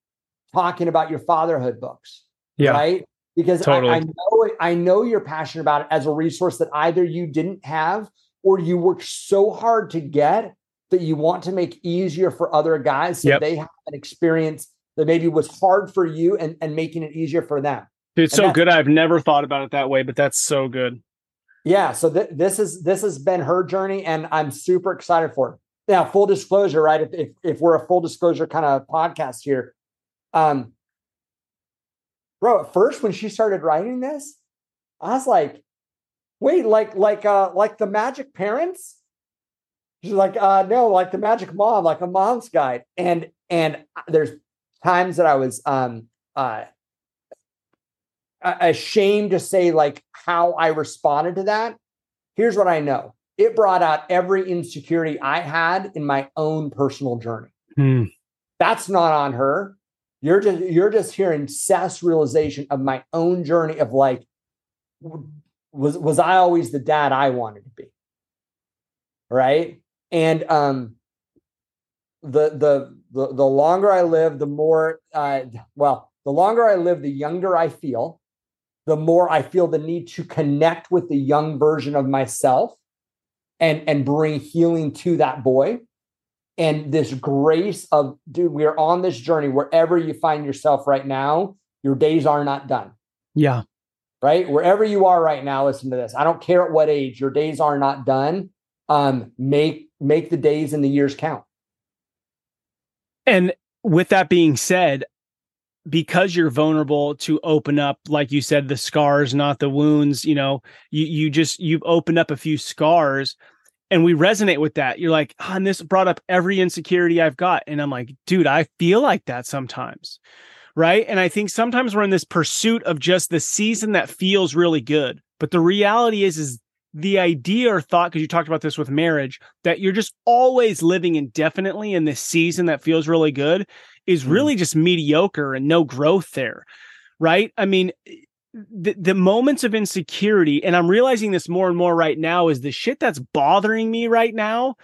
talking about your fatherhood books. Yeah. Right because totally. I, I, know I know you're passionate about it as a resource that either you didn't have or you worked so hard to get that you want to make easier for other guys so yep. they have an experience that maybe was hard for you and, and making it easier for them. It's so good. I've never thought about it that way, but that's so good. Yeah. So th- this is this has been her journey, and I'm super excited for it. Now, full disclosure, right? If if, if we're a full disclosure kind of podcast here, um, bro, at first when she started writing this, I was like, wait, like, like, uh, like the magic parents? She's like, uh, no, like the magic mom, like a mom's guide. And, and there's times that I was, um, uh, ashamed to say like how I responded to that. Here's what I know. It brought out every insecurity I had in my own personal journey. Hmm. That's not on her. You're just you're just hearing Seth's realization of my own journey of like, was was I always the dad I wanted to be? Right. And um the the the, the longer I live, the more uh well, the longer I live, the younger I feel, the more I feel the need to connect with the young version of myself and and bring healing to that boy. And this grace of dude we are on this journey. Wherever you find yourself right now your days are not done. Yeah. Right? Wherever you are right now listen to this. I don't care at what age your days are not done. Um make make the days and the years count and with that being said because you're vulnerable to open up like you said the scars not the wounds you know you you just you've opened up a few scars and we resonate with that. You're like, oh, and this brought up every insecurity I've got. And I'm like, dude, I feel like that sometimes. right? And I think sometimes we're in this pursuit of just the season that feels really good. But the reality is, is the idea or thought, because you talked about this with marriage, that you're just always living indefinitely in this season that feels really good is mm. really just mediocre and no growth there. Right. I mean, the, the moments of insecurity, and I'm realizing this more and more right now, is the shit that's bothering me right now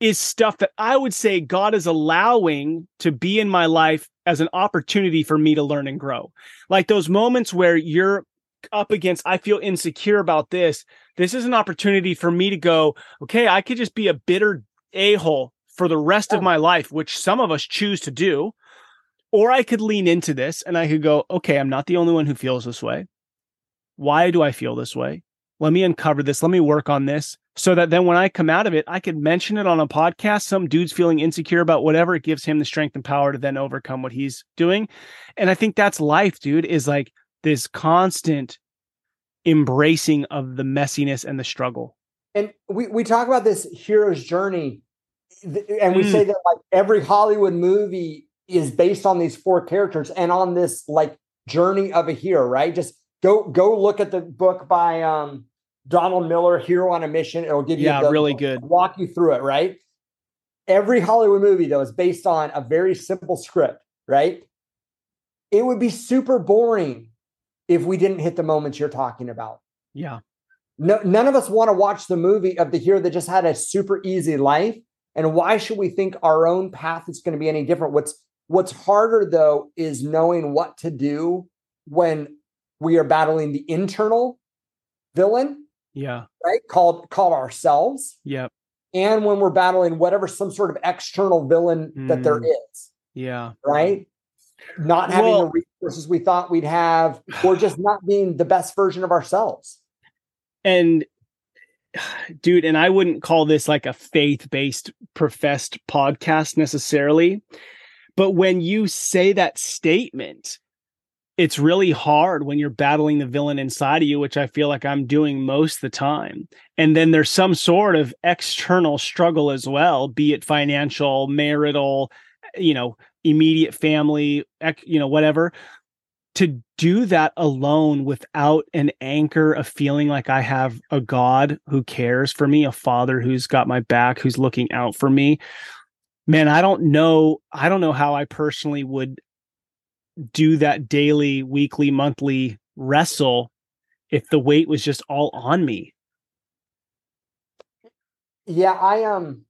is stuff that I would say God is allowing to be in my life as an opportunity for me to learn and grow. Like those moments where you're up against, I feel insecure about this. This is an opportunity for me to go, okay, I could just be a bitter a hole for the rest of my life, which some of us choose to do. Or I could lean into this and I could go, okay, I'm not the only one who feels this way. Why do I feel this way? Let me uncover this. Let me work on this so that then when I come out of it, I could mention it on a podcast. Some dude's feeling insecure about whatever. It gives him the strength and power to then overcome what he's doing. And I think that's life, dude, is like this constant embracing of the messiness and the struggle. And we, we talk about this hero's journey, and we mm. say that like every Hollywood movie is based on these four characters and on this like journey of a hero, right? Just go go look at the book by um Donald Miller, Hero on a Mission. It'll give you yeah, the, really good. Walk you through it, right? Every Hollywood movie though is based on a very simple script, right? It would be super boring if we didn't hit the moments you're talking about. Yeah. No, none of us want to watch the movie of the hero that just had a super easy life. And why should we think our own path is going to be any different? What's what's harder though is knowing what to do when we are battling the internal villain. Yeah. Right. Called called ourselves. Yep. And when we're battling whatever some sort of external villain mm. that there is. mm. is. Yeah. Right not having well, the resources we thought we'd have, or just not being the best version of ourselves. And dude, and I wouldn't call this like a faith based professed podcast necessarily. But when you say that statement, it's really hard when you're battling the villain inside of you, which I feel like I'm doing most of the time. And then there's some sort of external struggle as well, be it financial, marital, you know, immediate family, you know, whatever. To do that alone without an anchor of feeling like I have a God who cares for me, a father who's got my back, who's looking out for me. Man, I don't know. I don't know how I personally would do that daily, weekly, monthly wrestle if the weight was just all on me. Yeah, I um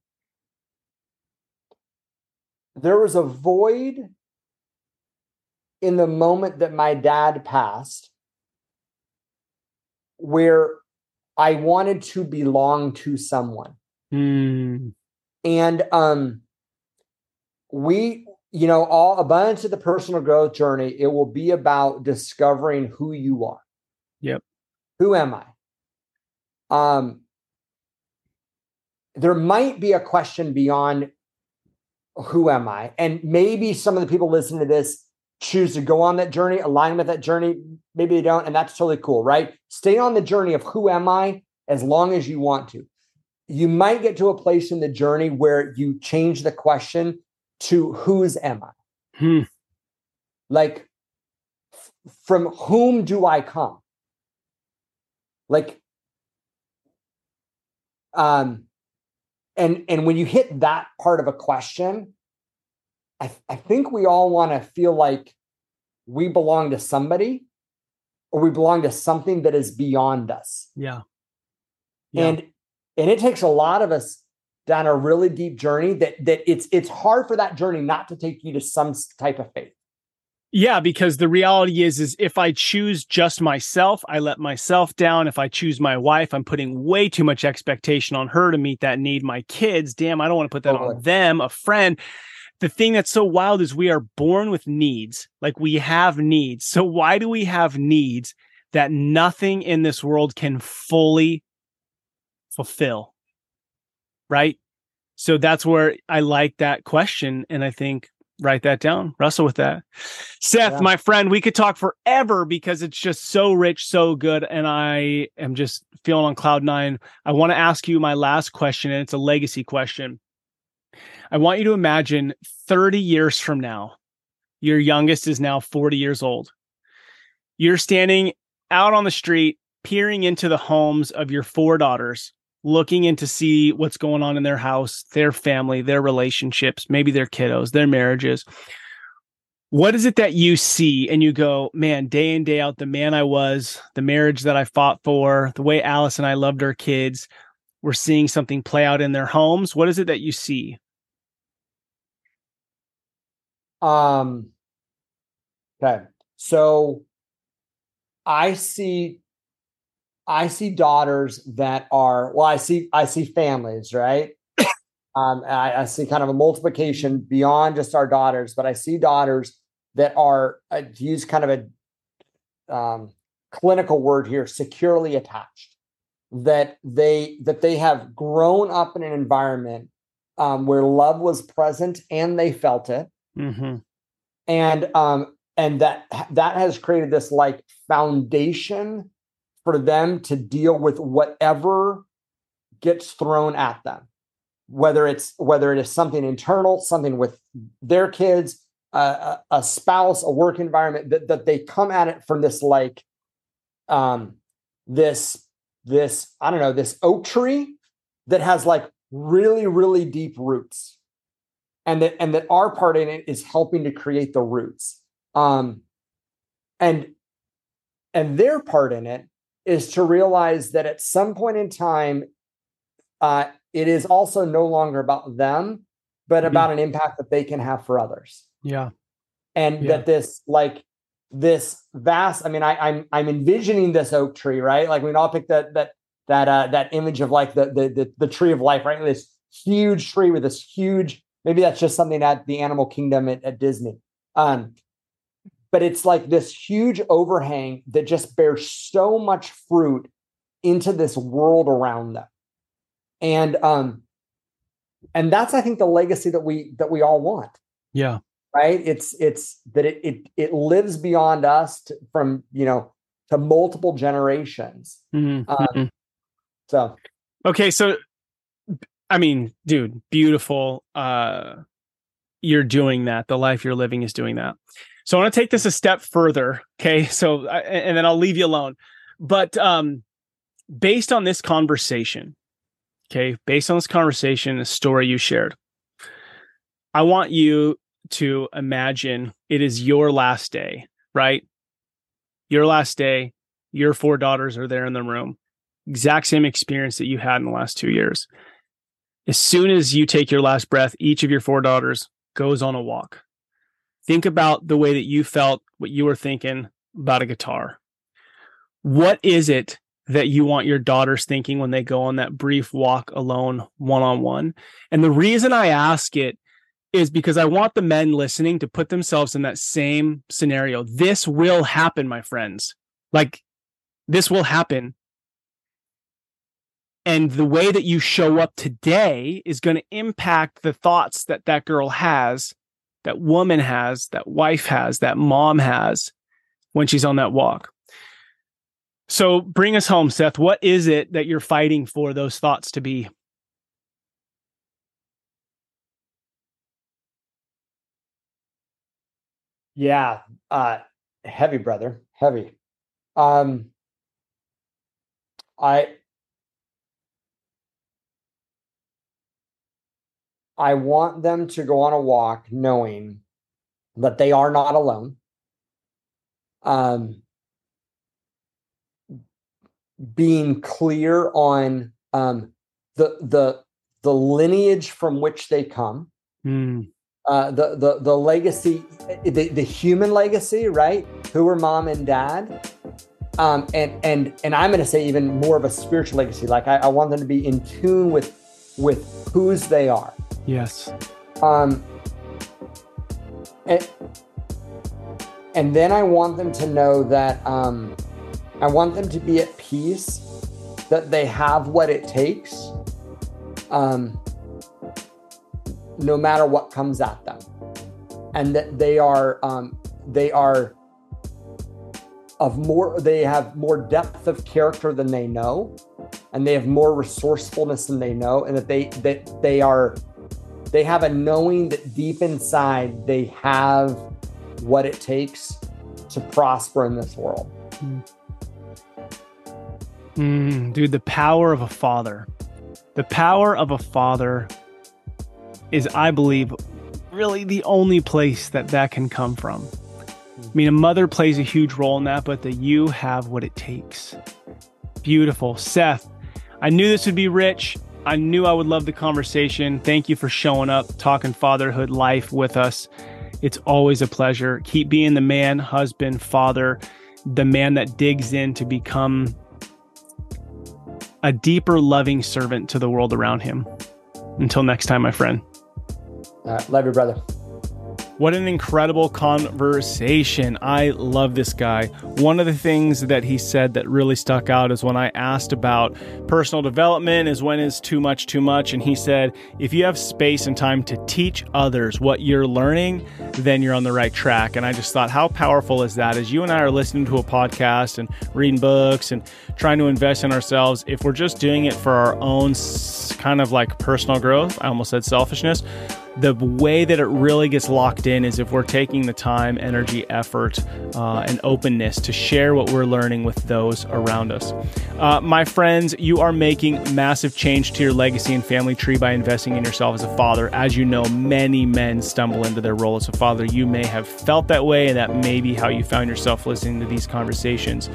there was a void in the moment that my dad passed where I wanted to belong to someone. Mm. And um we you know all abundance of the personal growth journey it will be about discovering who you are. Yep. Who am I? Um there might be a question beyond who am I? And maybe some of the people listening to this choose to go on that journey, align with that journey. Maybe they don't, and that's totally cool, right? Stay on the journey of who am I as long as you want to. You might get to a place in the journey where you change the question to whose am I? Hmm. Like, f- from whom do I come? Like, um, and and when you hit that part of a question i, I think we all want to feel like we belong to somebody or we belong to something that is beyond us. Yeah, yeah. and and it takes a lot of us down a really deep journey that that it's it's hard for that journey not to take you to some type of faith yeah, because the reality is is if I choose just myself, I let myself down. If I choose my wife, I'm putting way too much expectation on her to meet that need. My kids, damn, I don't want to put that on them, a friend. The thing that's so wild is we are born with needs. Like we have needs. So why do we have needs that nothing in this world can fully fulfill? Right? So that's where I like that question and I think write that down, wrestle with that. Seth, yeah. my friend, we could talk forever because it's just so rich, so good. And I am just feeling on cloud nine. I want to ask you my last question, and it's a legacy question. I want you to imagine 30 years from now, Your youngest is now 40 years old. You're standing out on the street, peering into the homes of your four daughters, looking in to see what's going on in their house, their family, their relationships, maybe their kiddos, their marriages. What is it that you see and you go, man, day in, day out, the man I was, the marriage that I fought for, the way Alice and I loved our kids, we're seeing something play out in their homes. What is it that you see? Um, okay. So I see I see daughters that are well, I see I see families, right? um, I, I, see kind of a multiplication beyond just our daughters, but I see daughters that are uh, to use kind of a um, clinical word here, securely attached. That they that they have grown up in an environment um, where love was present and they felt it, mm-hmm. and um, and that that has created this like foundation for them to deal with whatever gets thrown at them. Whether it's whether it is something internal something with their kids a, a spouse a work environment that, that they come at it from this like um this this i don't know this oak tree that has like really really deep roots. And that and that our part in it is helping to create the roots. Um and and their part in it is to realize that at some point in time, uh, it is also no longer about them, but mm-hmm. about an impact that they can have for others. Yeah. And yeah. that this like this vast, I mean, I, I'm I'm envisioning this oak tree, right? Like we all pick that that that uh that image of like the the the, the tree of life, right? This huge tree with this huge, maybe that's just something at the animal kingdom at, at Disney. Um, but it's like this huge overhang that just bears so much fruit into this world around them. And um and that's i think the legacy that we that we all want. Yeah. Right? It's it's that it it, it lives beyond us to, from you know to multiple generations. Mm-hmm. Um, mm-hmm. so. Okay so i mean dude beautiful uh you're doing that. The life you're living is doing that so I want to take this a step further. Okay. So, and then I'll leave you alone. But um, based on this conversation, okay, based on this conversation, the story you shared, I want you to imagine it is your last day, right? Your last day, your four daughters are there in the room. Exact same experience that you had in the last two years. As soon as you take your last breath, each of your four daughters goes on a walk think about the way that you felt, what you were thinking about a guitar. What is it that you want your daughters thinking when they go on that brief walk alone, one on one? And the reason I ask it is because I want the men listening to put themselves in that same scenario. This will happen, my friends. Like, this will happen. And the way that you show up today is going to impact the thoughts that that girl has that woman has, that wife has, that mom has when she's on that walk. So bring us home, Seth. What is it that you're fighting for those thoughts to be? Yeah, uh heavy brother, heavy. Um I I want them to go on a walk knowing that they are not alone. Um, being clear on um, the the the lineage from which they come, mm. uh, the the the legacy, the the human legacy, right? Who are mom and dad, um, and and and I'm going to say even more of a spiritual legacy. Like I, I want them to be in tune with with whose they are. Yes. Um, and, and then I want them to know that um, I want them to be at peace, that they have what it takes, um, no matter what comes at them, and that they are um, they are of more they have more depth of character than they know and they have more resourcefulness than they know and that they that they are they have a knowing that deep inside they have what it takes to prosper in this world. Mm, dude, the power of a father. The power of a father is, I believe, really the only place that that can come from. I mean, a mother plays a huge role in that, but that you have what it takes. Beautiful. Seth, I knew this would be rich. I knew I would love the conversation. Thank you for showing up, talking fatherhood life with us. It's always a pleasure. Keep being the man, husband, father, the man that digs in to become a deeper, loving servant to the world around him. Until next time, my friend. Uh, love you, brother. What an incredible conversation. I love this guy. One of the things that he said that really stuck out is when I asked about personal development is when is too much too much and he said if you have space and time to teach others what you're learning, then you're on the right track. And I just thought how powerful is that as you and I are listening to a podcast and reading books and trying to invest in ourselves, if we're just doing it for our own kind of like personal growth, I almost said selfishness, the way that it really gets locked in is if we're taking the time, energy, effort, uh, and openness to share what we're learning with those around us. Uh, my friends, you are making massive change to your legacy and family tree by investing in yourself as a father. As you know, many men stumble into their role as a father. You may have felt that way, and that may be how you found yourself listening to these conversations.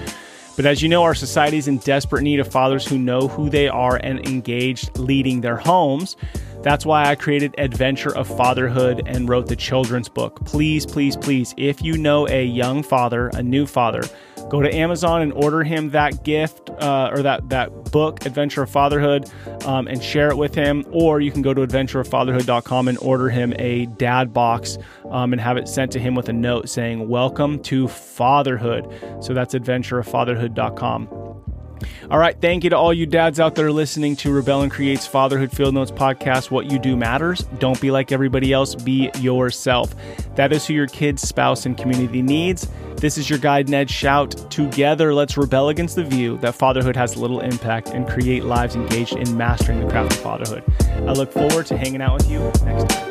But as you know, our society is in desperate need of fathers who know who they are and engaged leading their homes. That's why I created Adventure of Fatherhood and wrote the children's book. Please, please, please, if you know a young father, a new father, go to Amazon and order him that gift uh, or that that book, Adventure of Fatherhood, um, and share it with him. Or you can go to adventureoffatherhood.com and order him a dad box um, and have it sent to him with a note saying "Welcome to Fatherhood." So that's adventureoffatherhood.com. All right. Thank you to all you dads out there listening to Rebel and Creates Fatherhood Field Notes podcast. What you do matters. Don't be like everybody else, be yourself. That is who your kids, spouse, and community needs. This is your guide, Ned Schaut. Together, let's rebel against the view that fatherhood has little impact and create lives engaged in mastering the craft of fatherhood. I look forward to hanging out with you next time.